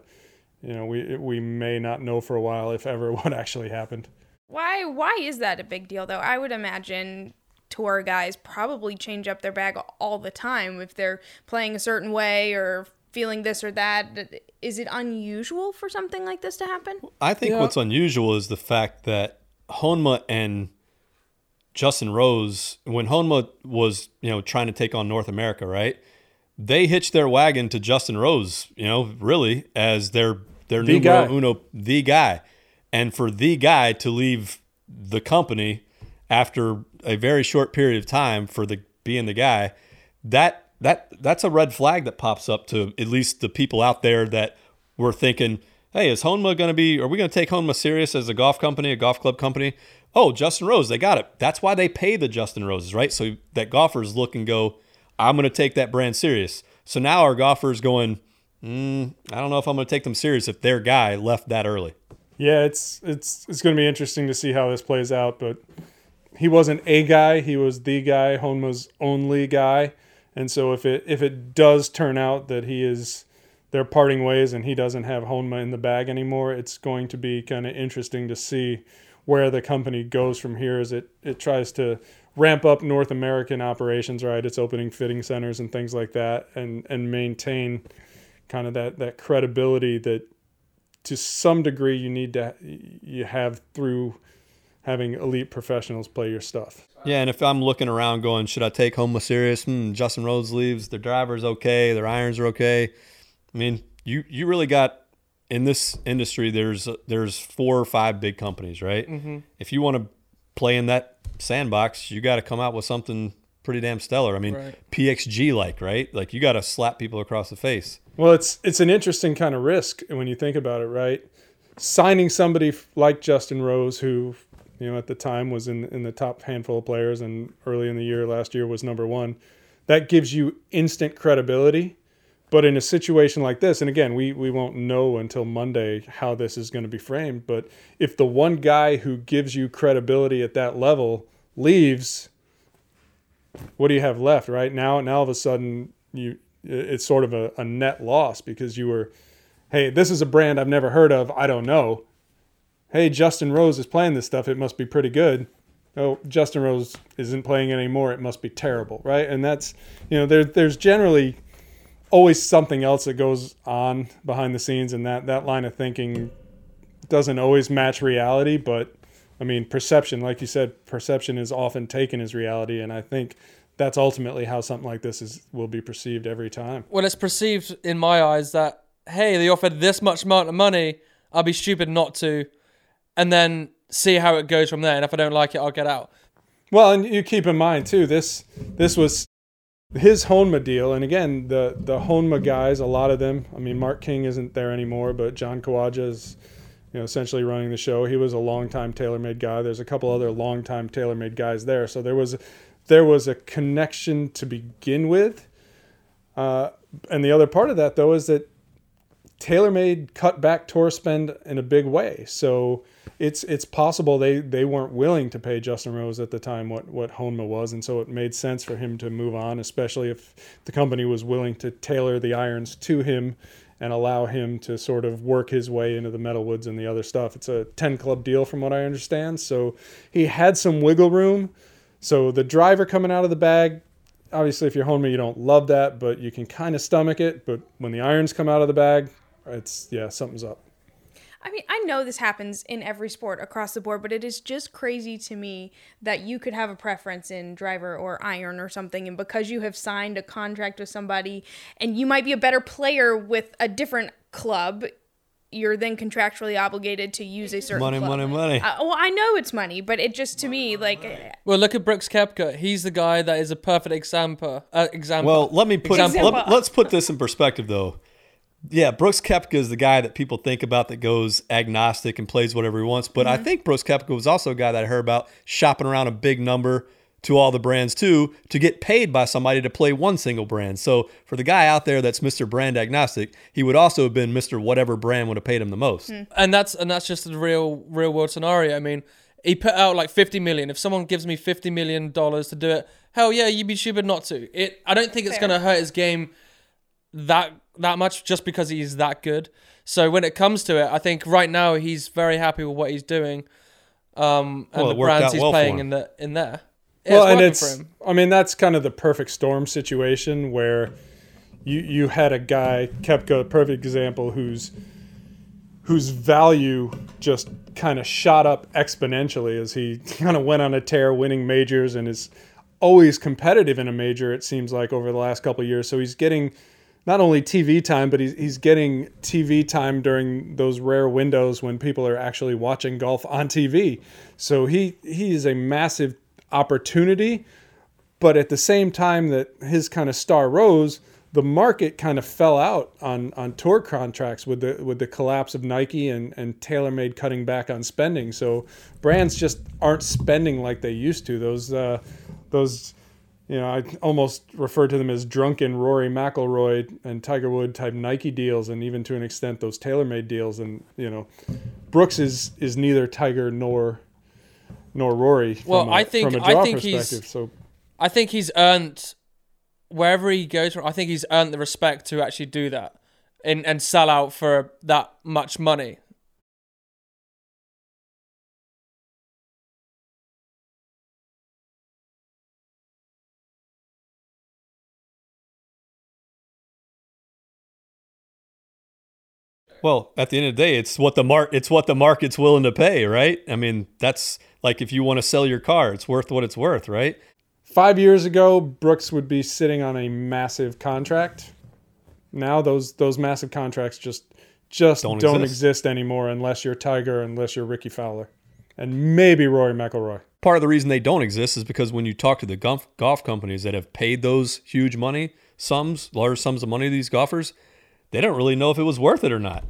you know, we we may not know for a while if ever what actually happened. Why why is that a big deal though? I would imagine tour guys probably change up their bag all the time if they're playing a certain way or feeling this or that. Is it unusual for something like this to happen? I think Yeah. what's unusual is the fact that Honma and Justin Rose, when Honma was, you know, trying to take on North America, right? They hitched their wagon to Justin Rose, you know, really as their their The numero guy. uno, the guy, and for the guy to leave the company after a very short period of time for the being the guy, that that that's a red flag that pops up to at least the people out there that were thinking, hey, is Honma going to be? Are we going to take Honma serious as a golf company, a golf club company? Oh, Justin Rose, they got it. That's why they pay the Justin Roses, right? So that golfers look and go, I'm going to take that brand serious. So now our golfers going, mm, I don't know if I'm going to take them serious if their guy left that early. Yeah, it's it's it's going to be interesting to see how this plays out. But he wasn't a guy; he was the guy, Honma's only guy. And so if it if it does turn out that he is they're parting ways and he doesn't have Honma in the bag anymore, it's going to be kind of interesting to see where the company goes from here as it it tries to ramp up North American operations. Right, it's opening fitting centers and things like that, and and maintain kind of that that credibility that to some degree you need to you have through having elite professionals play your stuff. Yeah, and if I'm looking around going, should I take home serious? Hmm, Justin Rose leaves. Their driver's okay. Their irons are okay. I mean, you you really got in this industry. There's there's four or five big companies, right? Mm-hmm. If you want to play in that sandbox, you got to come out with something pretty damn stellar. I mean, Right. PXG like, right? Like you got to slap people across the face. Well, it's it's an interesting kind of risk when you think about it, right? Signing somebody like Justin Rose, who you know at the time was in in the top handful of players, and early in the year last year was number one, that gives you instant credibility. But in a situation like this, and again, we we won't know until Monday how this is going to be framed. But if the one guy who gives you credibility at that level leaves, what do you have left right now now all of a sudden you it's sort of a, a net loss because you were hey this is a brand i've never heard of i don't know hey justin rose is playing this stuff it must be pretty good oh justin rose isn't playing anymore it must be terrible right and that's you know there, there's generally always something else that goes on behind the scenes and that that line of thinking doesn't always match reality but I mean, perception, like you said, perception is often taken as reality, and I think that's ultimately how something like this is will be perceived every time. Well, it's perceived in my eyes that hey, they offered this much amount of money. I'll be stupid not to, and then see how it goes from there. And if I don't like it, I'll get out. Well, and you keep in mind too, this this was his Honma deal, and again, the the Honma guys, a lot of them. I mean, Mark King isn't there anymore, but John Kawaja is, you know, essentially running the show. He was a longtime TaylorMade guy. There's a couple other longtime TaylorMade guys there, so there was there was a connection to begin with. Uh, and the other part of that, though, is that TaylorMade cut back tour spend in a big way. So it's it's possible they, they weren't willing to pay Justin Rose at the time what, what Honma was, and so it made sense for him to move on, especially if the company was willing to tailor the irons to him and allow him to sort of work his way into the metalwoods and the other stuff. It's a 10 club deal from what I understand. So he had some wiggle room. So the driver coming out of the bag, obviously if you're Honma, you don't love that, but you can kind of stomach it. But when the irons come out of the bag, it's yeah, something's up. I mean, I know this happens in every sport across the board, but it is just crazy to me that you could have a preference in driver or iron or something, and because you have signed a contract with somebody and you might be a better player with a different club, you're then contractually obligated to use a certain Money, club. money, money. Uh, well, I know it's money, but it just to me like Well, look at Brooks Koepka. He's the guy that is a perfect example. Uh, example. Well, let me put Example. let, us put this in perspective though. Yeah, Brooks Koepka is the guy that people think about that goes agnostic and plays whatever he wants. But I mm-hmm. think Brooks Koepka was also a guy that I heard about shopping around a big number to all the brands too to get paid by somebody to play one single brand. So for the guy out there that's Mr. Brand agnostic, he would also have been Mr. Whatever brand would have paid him the most. Hmm. and that's and that's just the real real world scenario. I mean, he put out like fifty million. If someone gives me fifty million dollars to do it, hell yeah, you'd be stupid not to. It. I don't think it's Fair. gonna hurt his game that that much just because he's that good. So when it comes to it, I think right now he's very happy with what he's doing, um, and Well, the brands he's well playing in the in there. Yeah, well, and it's I mean that's kind of the perfect storm situation where you you had a guy Koepka, a perfect example, whose whose value just kind of shot up exponentially as he kind of went on a tear, winning majors, and is always competitive in a major. It seems like over the last couple of years, so he's getting not only TV time, but he's, he's getting TV time during those rare windows when people are actually watching golf on TV. So he he is a massive opportunity, but at the same time that his kind of star rose, the market kind of fell out on on tour contracts with the with the collapse of Nike and and TaylorMade cutting back on spending. So brands just aren't spending like they used to. Those uh, those you know, I almost refer to them as drunken Rory McIlroy and Tiger Wood type Nike deals, and even to an extent those TaylorMade deals. And you know, Brooks is is neither Tiger nor nor Rory. From Well, a, I think- I think he's- So I think he's earned wherever he goes. I think he's earned the respect to actually do that and and sell out for that much money. Well, at the end of the day, it's what the mark it's what the market's willing to pay, right? I mean, that's like if you want to sell your car, it's worth what it's worth, right? Five years ago, Brooks would be sitting on a massive contract. Now those those massive contracts just just Don't don't, exist. exist. anymore unless you're Tiger, unless you're Rickie Fowler, and maybe Rory McIlroy. Part of the reason they don't exist is because when you talk to the golf, golf companies that have paid those huge money sums, large sums of money to these golfers, they don't really know if it was worth it or not.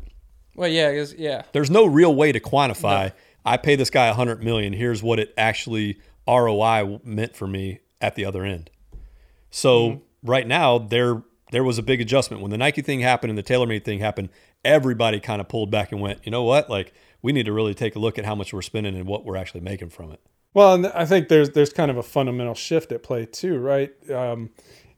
Well, yeah, 'cause- yeah. There's no real way to quantify. I pay this guy a 100 million. Here's what it actually ROI meant for me at the other end. So right now there there was a big adjustment when the Nike thing happened and the TaylorMade thing happened. Everybody kind of pulled back and went, you know what? Like we need to really take a look at how much we're spending and what we're actually making from it. Well, and I think there's there's kind of a fundamental shift at play too, right? Um,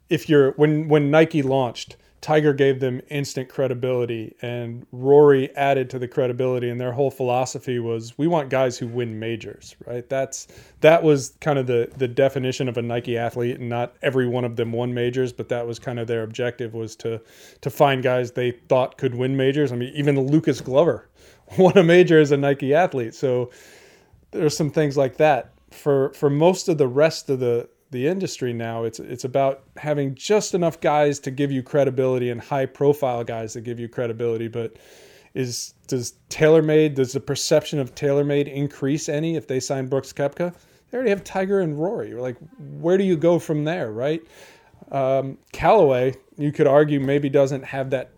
if you're when when Nike launched, Tiger gave them instant credibility, and Rory added to the credibility, and their whole philosophy was we want guys who win majors, right? That's that was kind of the the definition of a Nike athlete, and not every one of them won majors, but that was kind of their objective was to to find guys they thought could win majors. I mean, even Lucas Glover won a major as a Nike athlete, so there's some things like that for for most of the rest of the the industry now it's it's about having just enough guys to give you credibility and high profile guys that give you credibility but is does TaylorMade does the perception of TaylorMade increase any if they sign Brooks Koepka? They already have Tiger and Rory. You're like where do you go from there right? Um, Callaway you could argue maybe doesn't have that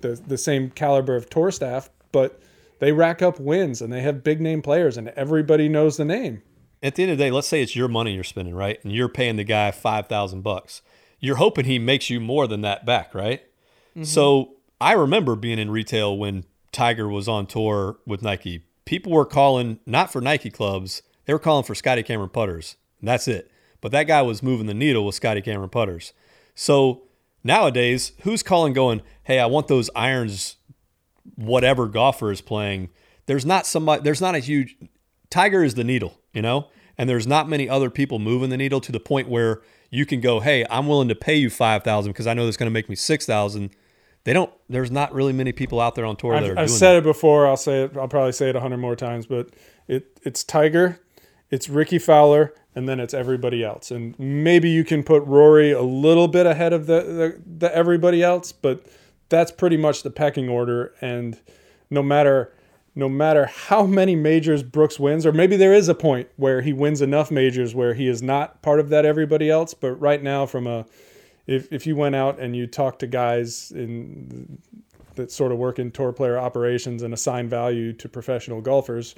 the, the same caliber of tour staff but they rack up wins and they have big name players and everybody knows the name At the end of the day, let's say it's your money you're spending, right? And you're paying the guy 5,000 bucks. You're hoping he makes you more than that back, right? Mm-hmm. So I remember being in retail when Tiger was on tour with Nike. People were calling not for Nike clubs, they were calling for Scotty Cameron putters. And that's it. But that guy was moving the needle with Scotty Cameron putters. So nowadays, who's calling going, hey, I want those irons, whatever golfer is playing? There's not somebody, there's not a huge, Tiger is the needle, you know? And there's not many other people moving the needle to the point where you can go, hey, I'm willing to pay you 5000 because I know that's going to make me 6000 They don't, there's not really many people out there on tour that are I've, I've said that. it before. I'll say it. I'll probably say it a hundred more times. But it it's Tiger, it's Rickie Fowler, and then it's everybody else. And maybe you can put Rory a little bit ahead of the the, the everybody else, but that's pretty much the pecking order. And no matter no matter how many majors Brooks wins, or maybe there is a point where he wins enough majors where he is not part of that everybody else. But right now, from a if, if you went out and you talked to guys in that sort of work in tour player operations and assign value to professional golfers,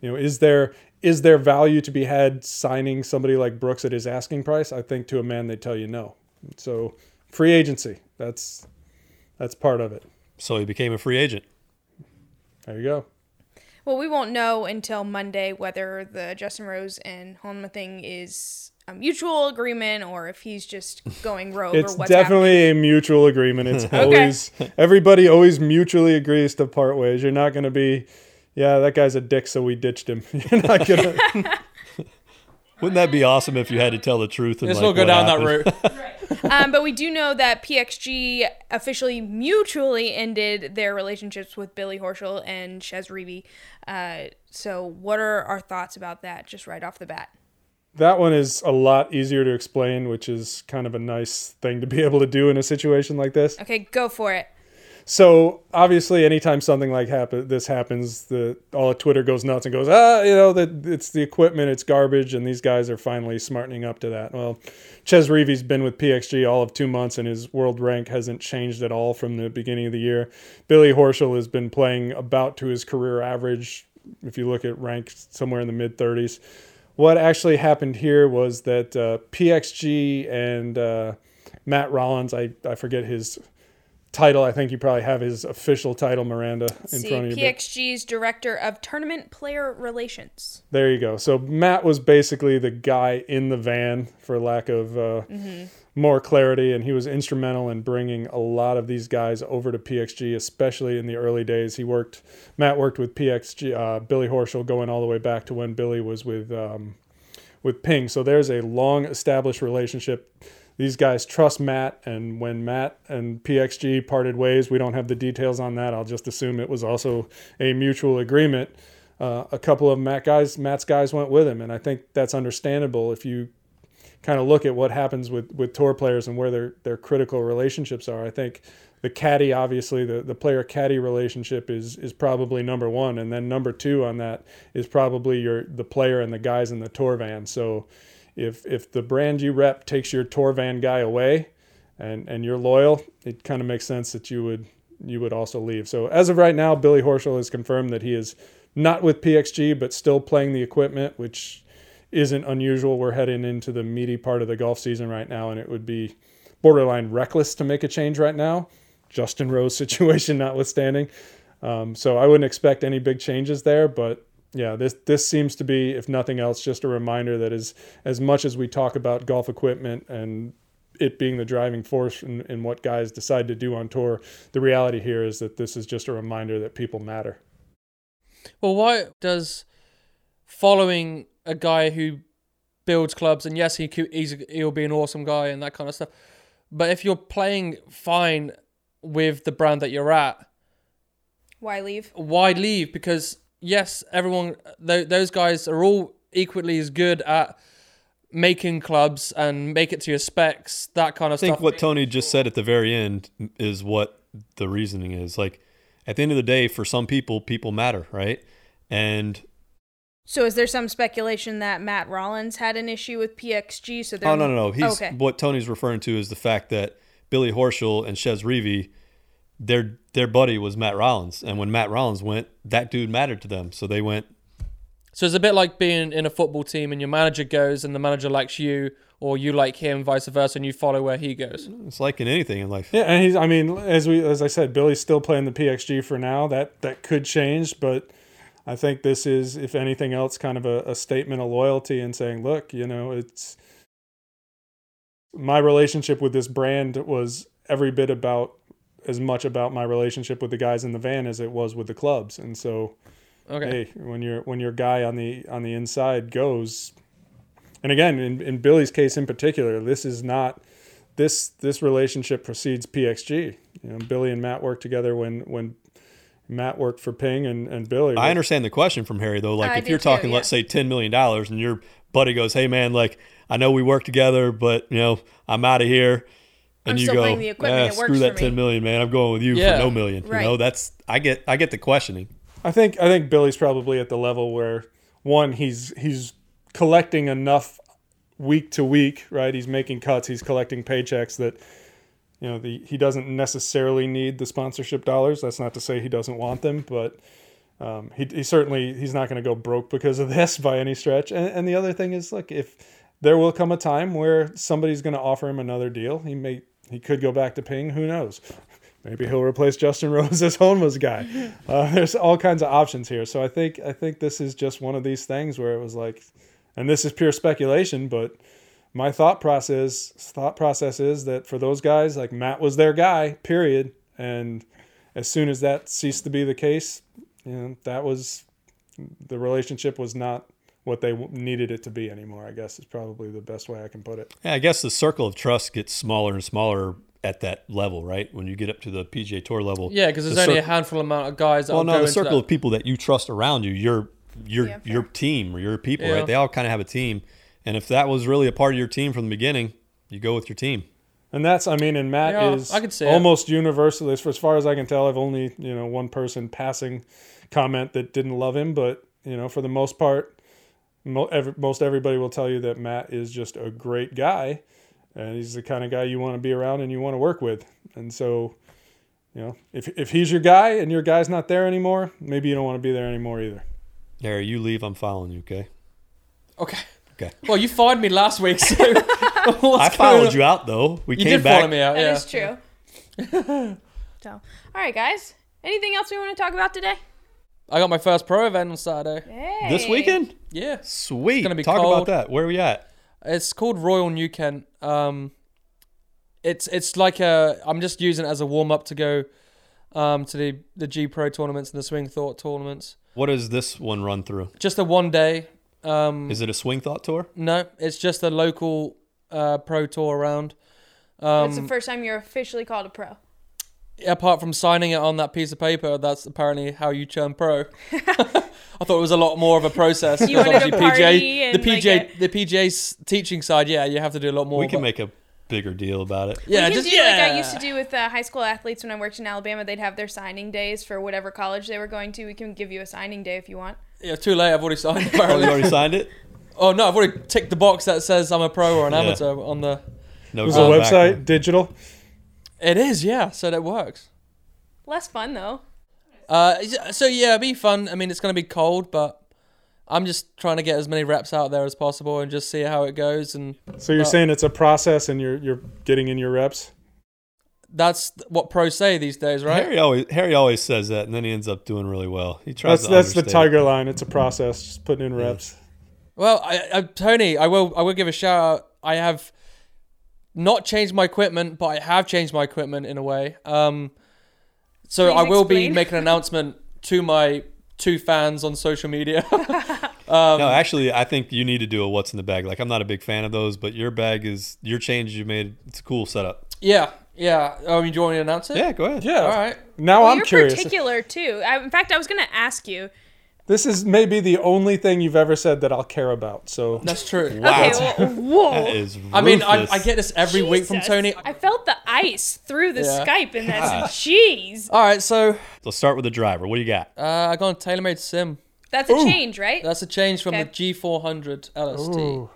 you know, is there is there value to be had signing somebody like Brooks at his asking price? I think to a man they tell you no. So free agency, that's that's part of it. So he became a free agent. There you go. Well, we won't know until Monday whether the Justin Rose and Honma thing is a mutual agreement or if he's just going rogue It's or what's definitely a mutual agreement. It's always everybody always mutually agrees to part ways. You're not going to be, yeah, that guy's a dick, so we ditched him. You're not gonna. Wouldn't that be awesome if you had to tell the truth? And Let's like, not go down happened? that route. Um, but we do know that PXG officially mutually ended their relationships with Billy Horschel and Chez Reavie. Uh, so, what are our thoughts about that just right off the bat? that one is a lot easier to explain, which is kind of a nice thing to be able to do in a situation like this. Okay, go for it. So obviously, anytime something like happen, this happens, the all of Twitter goes nuts and goes, ah, you know, that it's the equipment, it's garbage, and these guys are finally smartening up to that. Well, Chez Reavie's been with PXG all of two months, and his world rank hasn't changed at all from the beginning of the year. Billy Horschel has been playing about to his career average, if you look at rank somewhere in the mid 30s. What actually happened here was that uh, PXG and uh, Matt Rollins, I, I forget his title. I think you probably have his official title, Miranda, in See, front of you. PXG's Director of Tournament Player Relations. There you go. So Matt was basically the guy in the van, for lack of uh, more clarity, and he was instrumental in bringing a lot of these guys over to PXG, especially in the early days. He worked. Matt worked with PXG, uh, Billy Horschel, going all the way back to when Billy was with um, with Ping. So there's a long established relationship. These guys trust Matt, and when Matt and PXG parted ways, we don't have the details on that. I'll just assume it was also a mutual agreement. Uh, a couple of Matt guys, Matt's guys went with him, and I think that's understandable if you kind of look at what happens with with tour players and where their their critical relationships are. I think the caddy, obviously, the, the player caddy relationship is is probably number one, and then number two on that is probably your the player and the guys in the tour van. So if if the brand you rep takes your tour van guy away, and and you're loyal, it kind of makes sense that you would you would also leave. So as of right now, Billy Horschel has confirmed that he is not with PXG, but still playing the equipment, which isn't unusual. We're heading into the meaty part of the golf season right now, and it would be borderline reckless to make a change right now. Justin Rose situation notwithstanding. Um, so I wouldn't expect any big changes there, but yeah, this this seems to be, if nothing else, just a reminder that as as much as we talk about golf equipment and it being the driving force in, in what guys decide to do on tour, the reality here is that this is just a reminder that people matter. Well, why does following a guy who builds clubs and yes, he could, he's he'll be an awesome guy and that kind of stuff, but if you're playing fine with the brand that you're at, Why leave? why leave? Because yes, everyone th- those guys are all equally as good at making clubs and make it to your specs, that kind of I think stuff. what Tony just said at the very end is what the reasoning is. Like at the end of the day, for some people, people matter, right? And So is there some speculation that Matt Rollins had an issue with PXG? So oh, they're oh no, no, no. He's okay. what Tony's referring to is the fact that Billy Horschel and Chez Reavie, their their buddy was Matt Rollins, and when Matt Rollins went, that dude mattered to them, so they went. So it's a bit like being in a football team and your manager goes and the manager likes you or you like him, vice versa, and you follow where he goes. It's like in anything in life. Yeah, and he's. I mean, as we as I said, Billy's still playing the PXG for now. That that could change, but I think this is, if anything else, kind of a, a statement of loyalty and saying, look, you know, it's my relationship with this brand was every bit about as much about my relationship with the guys in the van as it was with the clubs, and so Okay. hey, when your when your guy on the on the inside goes, and again, in, in Billy's case in particular, this is not this this relationship precedes PXG. You know, Billy and Matt worked together when when Matt worked for Ping and, and Billy. I understand the question from Harry though. Like I if you're too, talking, yeah. let's say ten million dollars, and your buddy goes, "Hey man, like I know we work together, but you know I'm out of here," and I'm you still go, playing the equipment, "Eh, it works "Screw that for me." ten million, man. I'm going with you Yeah. for no million. Right. You know, that's I get I get the questioning. I think I think Billy's probably at the level where one he's he's collecting enough week to week, right? He's making cuts, he's collecting paychecks that you know the he doesn't necessarily need the sponsorship dollars. That's not to say he doesn't want them, but um, he, he certainly he's not going to go broke because of this by any stretch. And, and the other thing is, look, if there will come a time where somebody's going to offer him another deal, he may he could go back to Ping. Who knows? Maybe he'll replace Justin Rose as Honma's guy. Uh, there's all kinds of options here. So I think I think this is just one of these things where it was like, and this is pure speculation, but my thought process thought process is that for those guys, like Matt was their guy, period. And as soon as that ceased to be the case, you know, that was the relationship was not what they needed it to be anymore. I guess is probably the best way I can put it. Yeah, I guess the circle of trust gets smaller and smaller at that level, right? When you get up to the PGA Tour level. Yeah, because there's The only cir- a handful amount of guys that Well, no, the circle that. of people that you trust around you, your your Yeah, your team or your people, Yeah. right? They all kind of have a team, and if that was really a part of your team from the beginning, you go with your team. And that's, I mean, and Matt Yeah, is I could see it. almost universally, as as far as I can tell, I've only, you know, one person passing comment that didn't love him, but, you know, for the most part, mo- every, most everybody will tell you that Matt is just a great guy and he's the kind of guy you want to be around and you want to work with. And so, you know, if, if he's your guy and your guy's not there anymore, maybe you don't want to be there anymore either. Harry, you leave, I'm following you, okay? Okay. Okay. Well, you fired me last week, so I going followed on? you out though. We You came did back. follow me out. That yeah. is true. so, all right, guys. Anything else we want to talk about today? I got my first pro event on Saturday. Hey. This weekend? Yeah. Sweet. gonna be Talk cold. about that. Where are we at? It's called Royal New Kent. Um, it's it's like a. I'm just using it as a warm up to go, um, to the the G Pro tournaments and the Swing Thought tournaments. What does this one run through? Just a one day. Um, Is it a swing thought tour? no, it's just a local uh, pro tour around. It's the Um, first time you're officially called a pro. Apart from signing it on that piece of paper, that's apparently how you turn pro. I thought it was a lot more of a process. You because wanted to obviously party the and, like, PGA, a- the PGA's teaching side, yeah, you have to do a lot more. we can but- make a bigger deal about it. yeah, we can just do yeah. like I used to do with uh, high school athletes when I worked in Alabama. They'd have their signing days for whatever college they were going to. We can give you a signing day if you want. Yeah, too late. I've already signed. Oh, you Apparently. already signed it? oh no, I've already ticked the box that says I'm a pro or an Yeah. amateur on the. No Was the going back. website digital? It is, yeah. So that works. Less fun though. Uh, so yeah, it'll be fun. I mean, it's gonna be cold, but I'm just trying to get as many reps out there as possible and just see how it goes. And So you're Uh, saying it's a process and you're you're getting in your reps? that's what pros say these days, right? Harry always Harry always says that, and then he ends up doing really well. He tries. That's to that's the understate it. tiger line. It's a process, just putting in reps. Well, I, I, Tony, I will I will give a shout out. I have not changed my equipment, but I have changed my equipment in a way. Um, so Please I will be making an announcement to my two fans on social media. no, actually, I think you need to do a what's in the bag. Like I'm not a big fan of those, but your bag is your change you made. It's a cool setup. yeah, yeah. Oh, you want me to announce it? Yeah, go ahead. Yeah. All right. Now Well, I'm you're curious. particular too. I, in fact, I was gonna ask you. This is maybe the only thing you've ever said that I'll care about. So That's true. Wow. Okay, well, whoa. That is. I mean, I. I get this every week from Tony. I felt the ice through the Yeah. Skype, and that's jeez. All right, so Let's start with the driver. What do you got? uh, I got a TaylorMade Sim. That's a change, right? That's a change from Okay. the G400 LST. Ooh.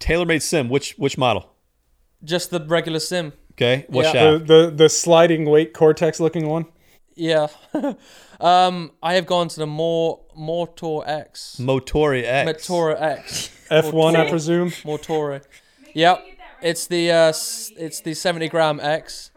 TaylorMade Sim. Which which model? Just the regular Sim. Okay. What Yeah. the, shaft? the the sliding weight Cortex looking one. Yeah. um, I have gone to the more Mortor X. Motori X. Motora X. F1, I presume. Mortora. Yep. It's the uh, it's the 70 gram X.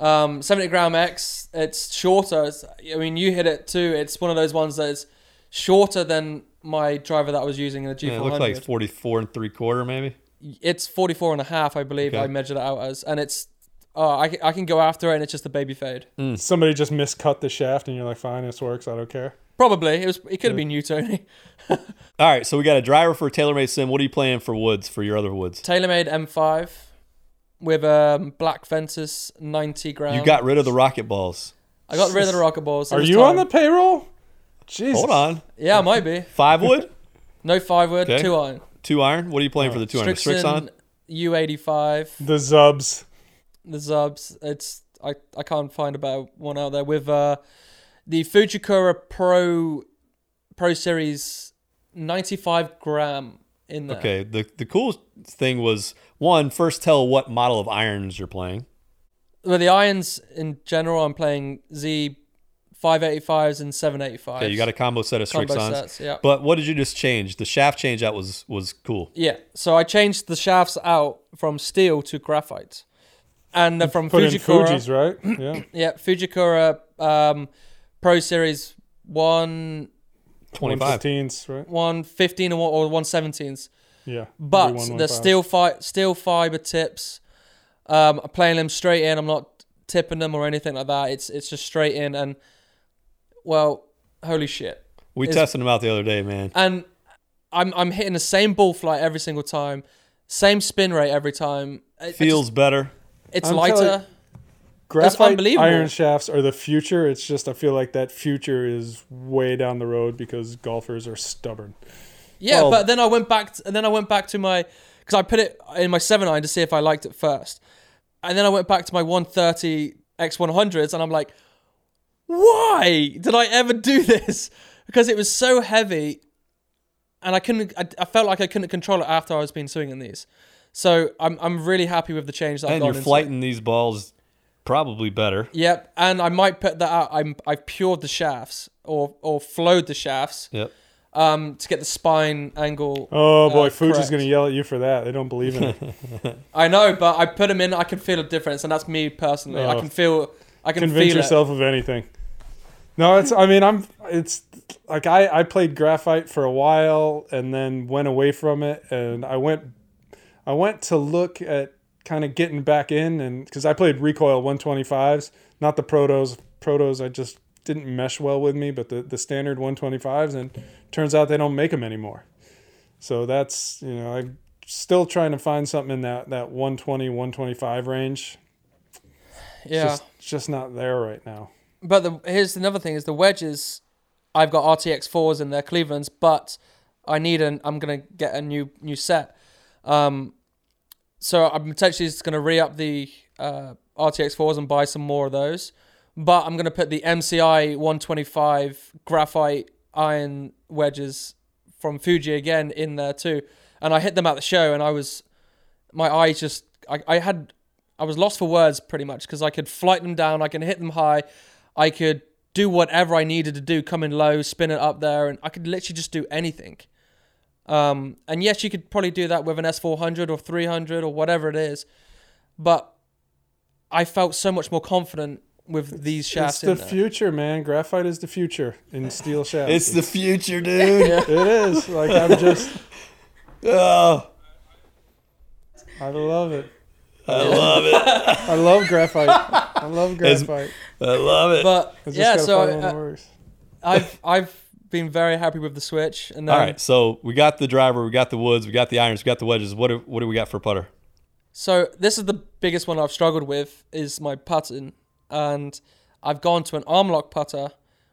Um, 70 gram X. It's shorter. It's, I mean, you hit it too. It's one of those ones that is shorter than my driver that I was using in the G400. Yeah, it looks like it's 44 and three quarter, maybe. it's 44 and a half, I believe. Okay. I measured it out as, and it's. Oh, I, I can go after it, and it's just a baby fade. Somebody just miscut the shaft, and you're like, "Fine, this works. I don't care." Probably it was. It could have been you, Tony. All right, so we got a driver for TaylorMade Sim. What are you playing for woods for your other woods? TaylorMade M5 with um, black fences, 90 grams. You got rid of the rocket balls. I got rid of the rocket balls. It Are was you on the payroll? Jesus. Hold on. Yeah, it might be. Five wood, No five wood, Okay. two iron. two iron. What are you playing for the two iron? The Strixon Strixon. U85, The Zubs. the Zubs. It's I, I can't find a better one out there with uh, the Fujikura Pro Pro Series 95 gram in there. Okay. The the cool thing was one first tell what model of irons you're playing. Well, the irons in general, I'm playing Z 585s and 785s. Okay, you got a combo set of Combo Strixons. yeah. But what did you just change? The shaft change out was was cool. Yeah, so I changed the shafts out from steel to graphite, and uh, from Put in Fujikura. Fuji's, right? Yeah. Yeah, Fujikura um, Pro Series one, Twenty five. 115s, right? one fifteen or one- or one seventeens, Yeah. but Every the 115s. steel fi- steel fiber tips. Um, I'm playing them straight in. I'm not tipping them or anything like that. It's it's just straight in, and well, holy shit. We is- tested them out the other day, man. and I'm I'm hitting the same ball flight every single time, same spin rate every time. It- it Feels just- better. it's I'm lighter. Telling- Graphite iron shafts are the future. It's just I feel like that future is way down the road because golfers are stubborn. yeah, well- but then I went back, to, and then I went back to my because I put it in my seven iron to see if I liked it first, and then I went back to my 130 X100s, and I'm like, why did I ever do this? Because it was so heavy, and I couldn't. I, I felt like I couldn't control it after I was been swinging these. So I'm I'm really happy with the change that I've And gone you're into. flighting these balls probably better. Yep, and I might put that out. I'm I've pured the shafts or or flowed the shafts Yep. um to get the spine angle. Oh boy, uh, Fuji's gonna yell at you for that. They don't believe in it. I know, but I put them in. I can feel a difference, and that's me personally. I Oh. can feel. I can Convince feel yourself of anything. No, it's. I mean, I'm. It's like I I played graphite for a while and then went away from it, and I went, I went to look at kind of getting back in, and because I played recoil 125s, not the protos. Protos I just didn't mesh well with me, but the the standard 125s, and turns out they don't make them anymore. So that's you know I'm still trying to find something in that that 120 125 range. Yeah. Just just not there right now. But the, here's another thing: is the wedges. I've got RTX fours in their Clevelands, but I need an. I'm gonna get a new new set. Um, so I'm potentially just gonna re up the uh, RTX fours and buy some more of those. But I'm gonna put the MCI 125 graphite iron wedges from Fuji again in there too. And I hit them at the show, and I was, my eyes just, I, I had, I was lost for words pretty much because I could flight them down, I can hit them high, I could do whatever I needed to do, come in low, spin it up there, and I could literally just do anything. Um, and yes, you could probably do that with an S400 or 300 or whatever it is, but I felt so much more confident with these shafts. It's the in there. future, man. Graphite is the future in steel shafts. It's the future, dude. it is. Like I'm just oh, I love it. I love it. I love graphite. I love It's- graphite. I love it. But I yeah, so find one that uh. I've I've been very happy with the switch, and then All right, so we got the driver, we got the woods, we got the irons, we got the wedges. What do, what do we got for putter? So this is the biggest one I've struggled with is my putting, and I've gone to an arm lock putter,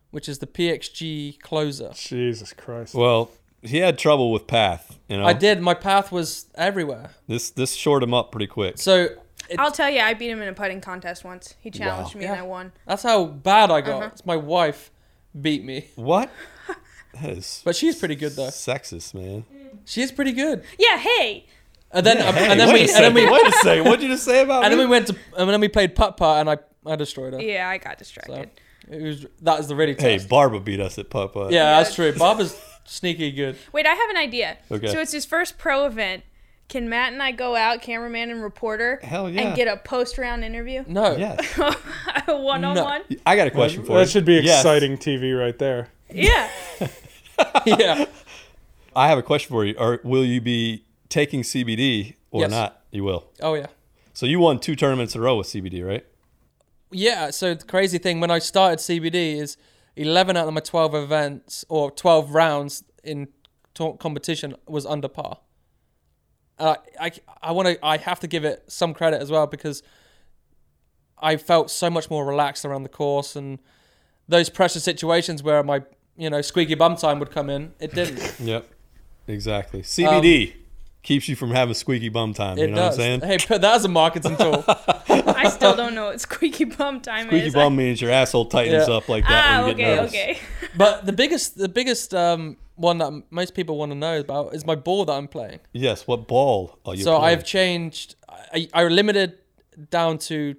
which is the PXG closer. Jesus Christ. Well, he had trouble with path. You know, I did. My path was everywhere. this this shored him up pretty quick. So it, I'll tell you, I beat him in a putting contest once. He challenged me and I won. that's how bad I got. Uh-huh. It's my wife beat me, What? That is but she's pretty good though. sexist, man. She's pretty good. Yeah, hey. And then Hey, and then wait we a and then second. we wait a second. What'd you just say about and then we went to and then we played putt putt, and I I destroyed her. Yeah, I got So distracted. it was that was the really hey, test. Barba beat us at putt putt. yeah, that's true. Bob is sneaky good. Wait, I have an idea. Okay. So it's his first pro event. Can Matt and I go out, cameraman and reporter, Hell yeah. and get a post round interview? No. Yes. one on one? I got a question for you. that should be Yes. exciting TV right there. Yeah. yeah. I have a question for you. Or will you be taking CBD or Yes. not? You will. Oh yeah. So you won two tournaments in a row with CBD, right? Yeah, so the crazy thing when I started CBD is 11 out of my 12 events or 12 rounds in to- competition was under par. Uh, I I want to I have to give it some credit as well because I felt so much more relaxed around the course and those pressure situations where my you know squeaky bum time would come in. It didn't. Yep. Exactly. CBD keeps you from having squeaky bum time. Um, It you know does. what I'm saying? Hey, put that as a marketing tool. I still don't know what squeaky bum time Squeaky is. bum means your asshole tightens Yeah. up like that ah, when you get okay, nervous. okay. but the biggest the biggest um, one that most people want to know about is my ball that I'm playing. Yes. What ball are you playing? so playing? I've changed. I, I limited down to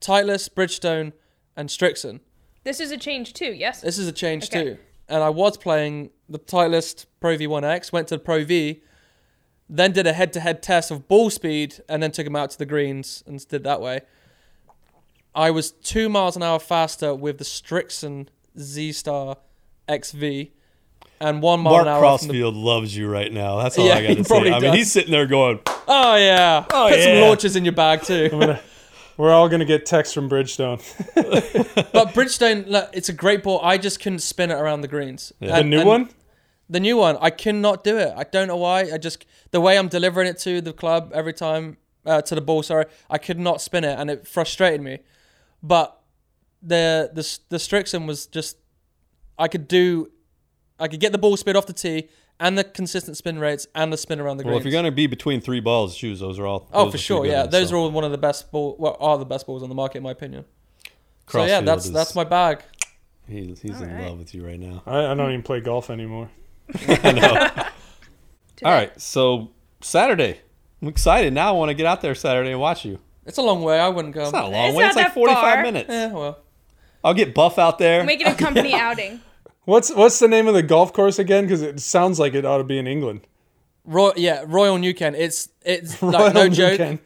Titleist, Bridgestone, and Strixon. This is a change too, yes? This is a change Okay. too. And I was playing the Titleist Pro V1X, went to the Pro V, then did a head-to-head test of ball speed, and then took him out to the greens and did that way. I was two miles an hour faster with the Strixon Z Star XV, and one mile Mark an hour from the Crossfield loves you right now. That's all Yeah, I got to say. probably I mean, he's sitting there going, Oh yeah. Oh, Put some yeah. launches in your bag too. We're all gonna get texts from Bridgestone. but Bridgestone, look, it's a great ball. I just couldn't spin it around the greens. Yeah. the new and one? The new one, I cannot do it. I don't know why. I just the way I'm delivering it to the club every time uh, to the ball. Sorry, I could not spin it, and it frustrated me. But the the the Strixon was just I could do, I could get the ball speed off the tee and the consistent spin rates and the spin around the well, if you're going to be between three balls, shoes, those are all. oh, those for sure, yeah. ones, Those so. are all one of the best ball. Well, are the best balls on the market in my opinion. So yeah, that's is- that's my bag. He, he's in Alright. love with you right now. I, I don't even play golf anymore. All right, so Saturday, I'm excited now. I want to get out there Saturday and watch you. It's a long way. I wouldn't go. It's not a long It's way. It's like 45 far. minutes. Yeah, well. I'll get Buff out there. Make it a company outing. What's what's the name of the golf course again? Because it sounds like it ought to be in England. Roy, yeah, Royal New Kent. It's it's like no New joke. Kent.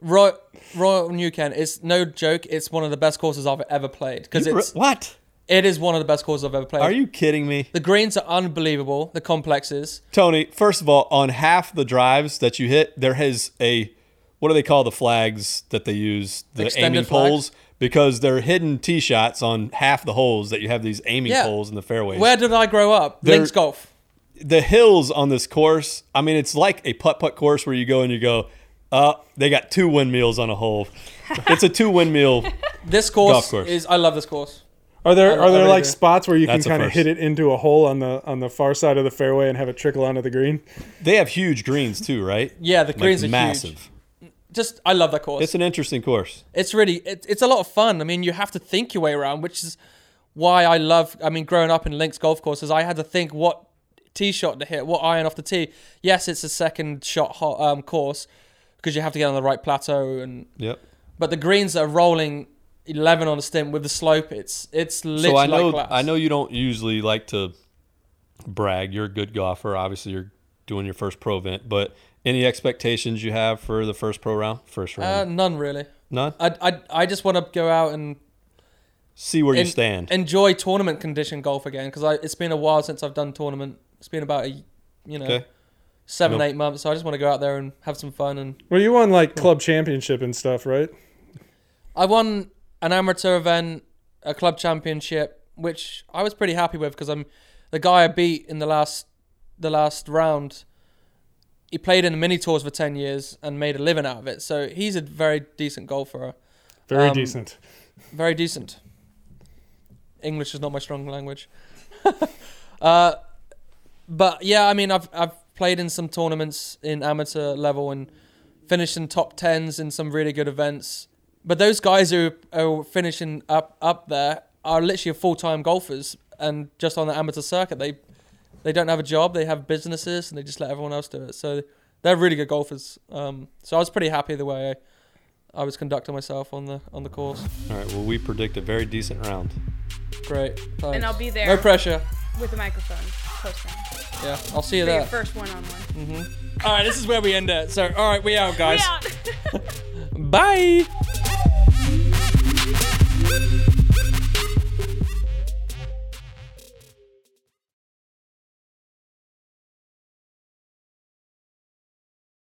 Roy, Royal New Kent. It's no joke. It's one of the best courses I've ever played because You re- it's what? it is one of the best courses I've ever played. Are you kidding me? The greens are unbelievable. The complexes. Tony, first of all, on half the drives that you hit, there has a what do they call the flags that they use? The Extended aiming poles because they're hidden tee shots on half the holes that you have these aiming Yeah. poles in the fairways. Where did I grow up? There- Links Golf. the hills on this course. I mean, it's like a putt putt course where you go and you go, uh, they got two windmills on a hole. it's a two windmill. This course, Golf course. is I love this course. Are there I- are there really like do. spots where you That's can kind of hit it into a hole on the on the far side of the fairway and have it trickle onto the green? They have huge greens too, right? Yeah, the Like greens are massive. huge. Just I love that course. It's an interesting course. it's really it, it's a lot of fun. I mean, you have to think your way around, which is why I love. I mean, growing up in links golf courses, I had to think what tee shot to hit, what iron off the tee. Yes, it's a second shot hot, um, course because you have to get on the right plateau, and Yep. but the greens are rolling eleven on the stem with the slope. It's it's literally So I know like. I know you don't usually like to brag. You're a good golfer. Obviously, you're doing your first pro event, but any expectations you have for the first pro round, first Uh, round? none really. None. I, I, I just want to go out and See where you stand. enjoy tournament condition golf again because it's been a while since I've done tournament. It's been about a you know Okay. seven Nope. eight months. So I just want to go out there and have some fun. And Well, you won like club championship and stuff, right? I won an amateur event, a club championship, which I was pretty happy with because I'm the guy I beat in the last the last round. He played in the mini tours for ten years and made a living out of it. So he's a very decent golfer. Very Um, decent. Very decent. English is not my strong language. uh, but yeah, I mean, I've I've played in some tournaments in amateur level and finished in top tens in some really good events. But those guys who are finishing up up there are literally full time golfers and just on the amateur circuit. They they don't have a job. They have businesses and they just let everyone else do it. So they're really good golfers. Um, so I was pretty happy the way I, I was conducting myself on the on the course. All right. Well, we predict a very decent round. Great. And. I'll be there No pressure. with the microphone post round Yeah, I'll see you for your there. first one on one. All right, this is where we end it. So, all right, we out, guys. We out. Bye.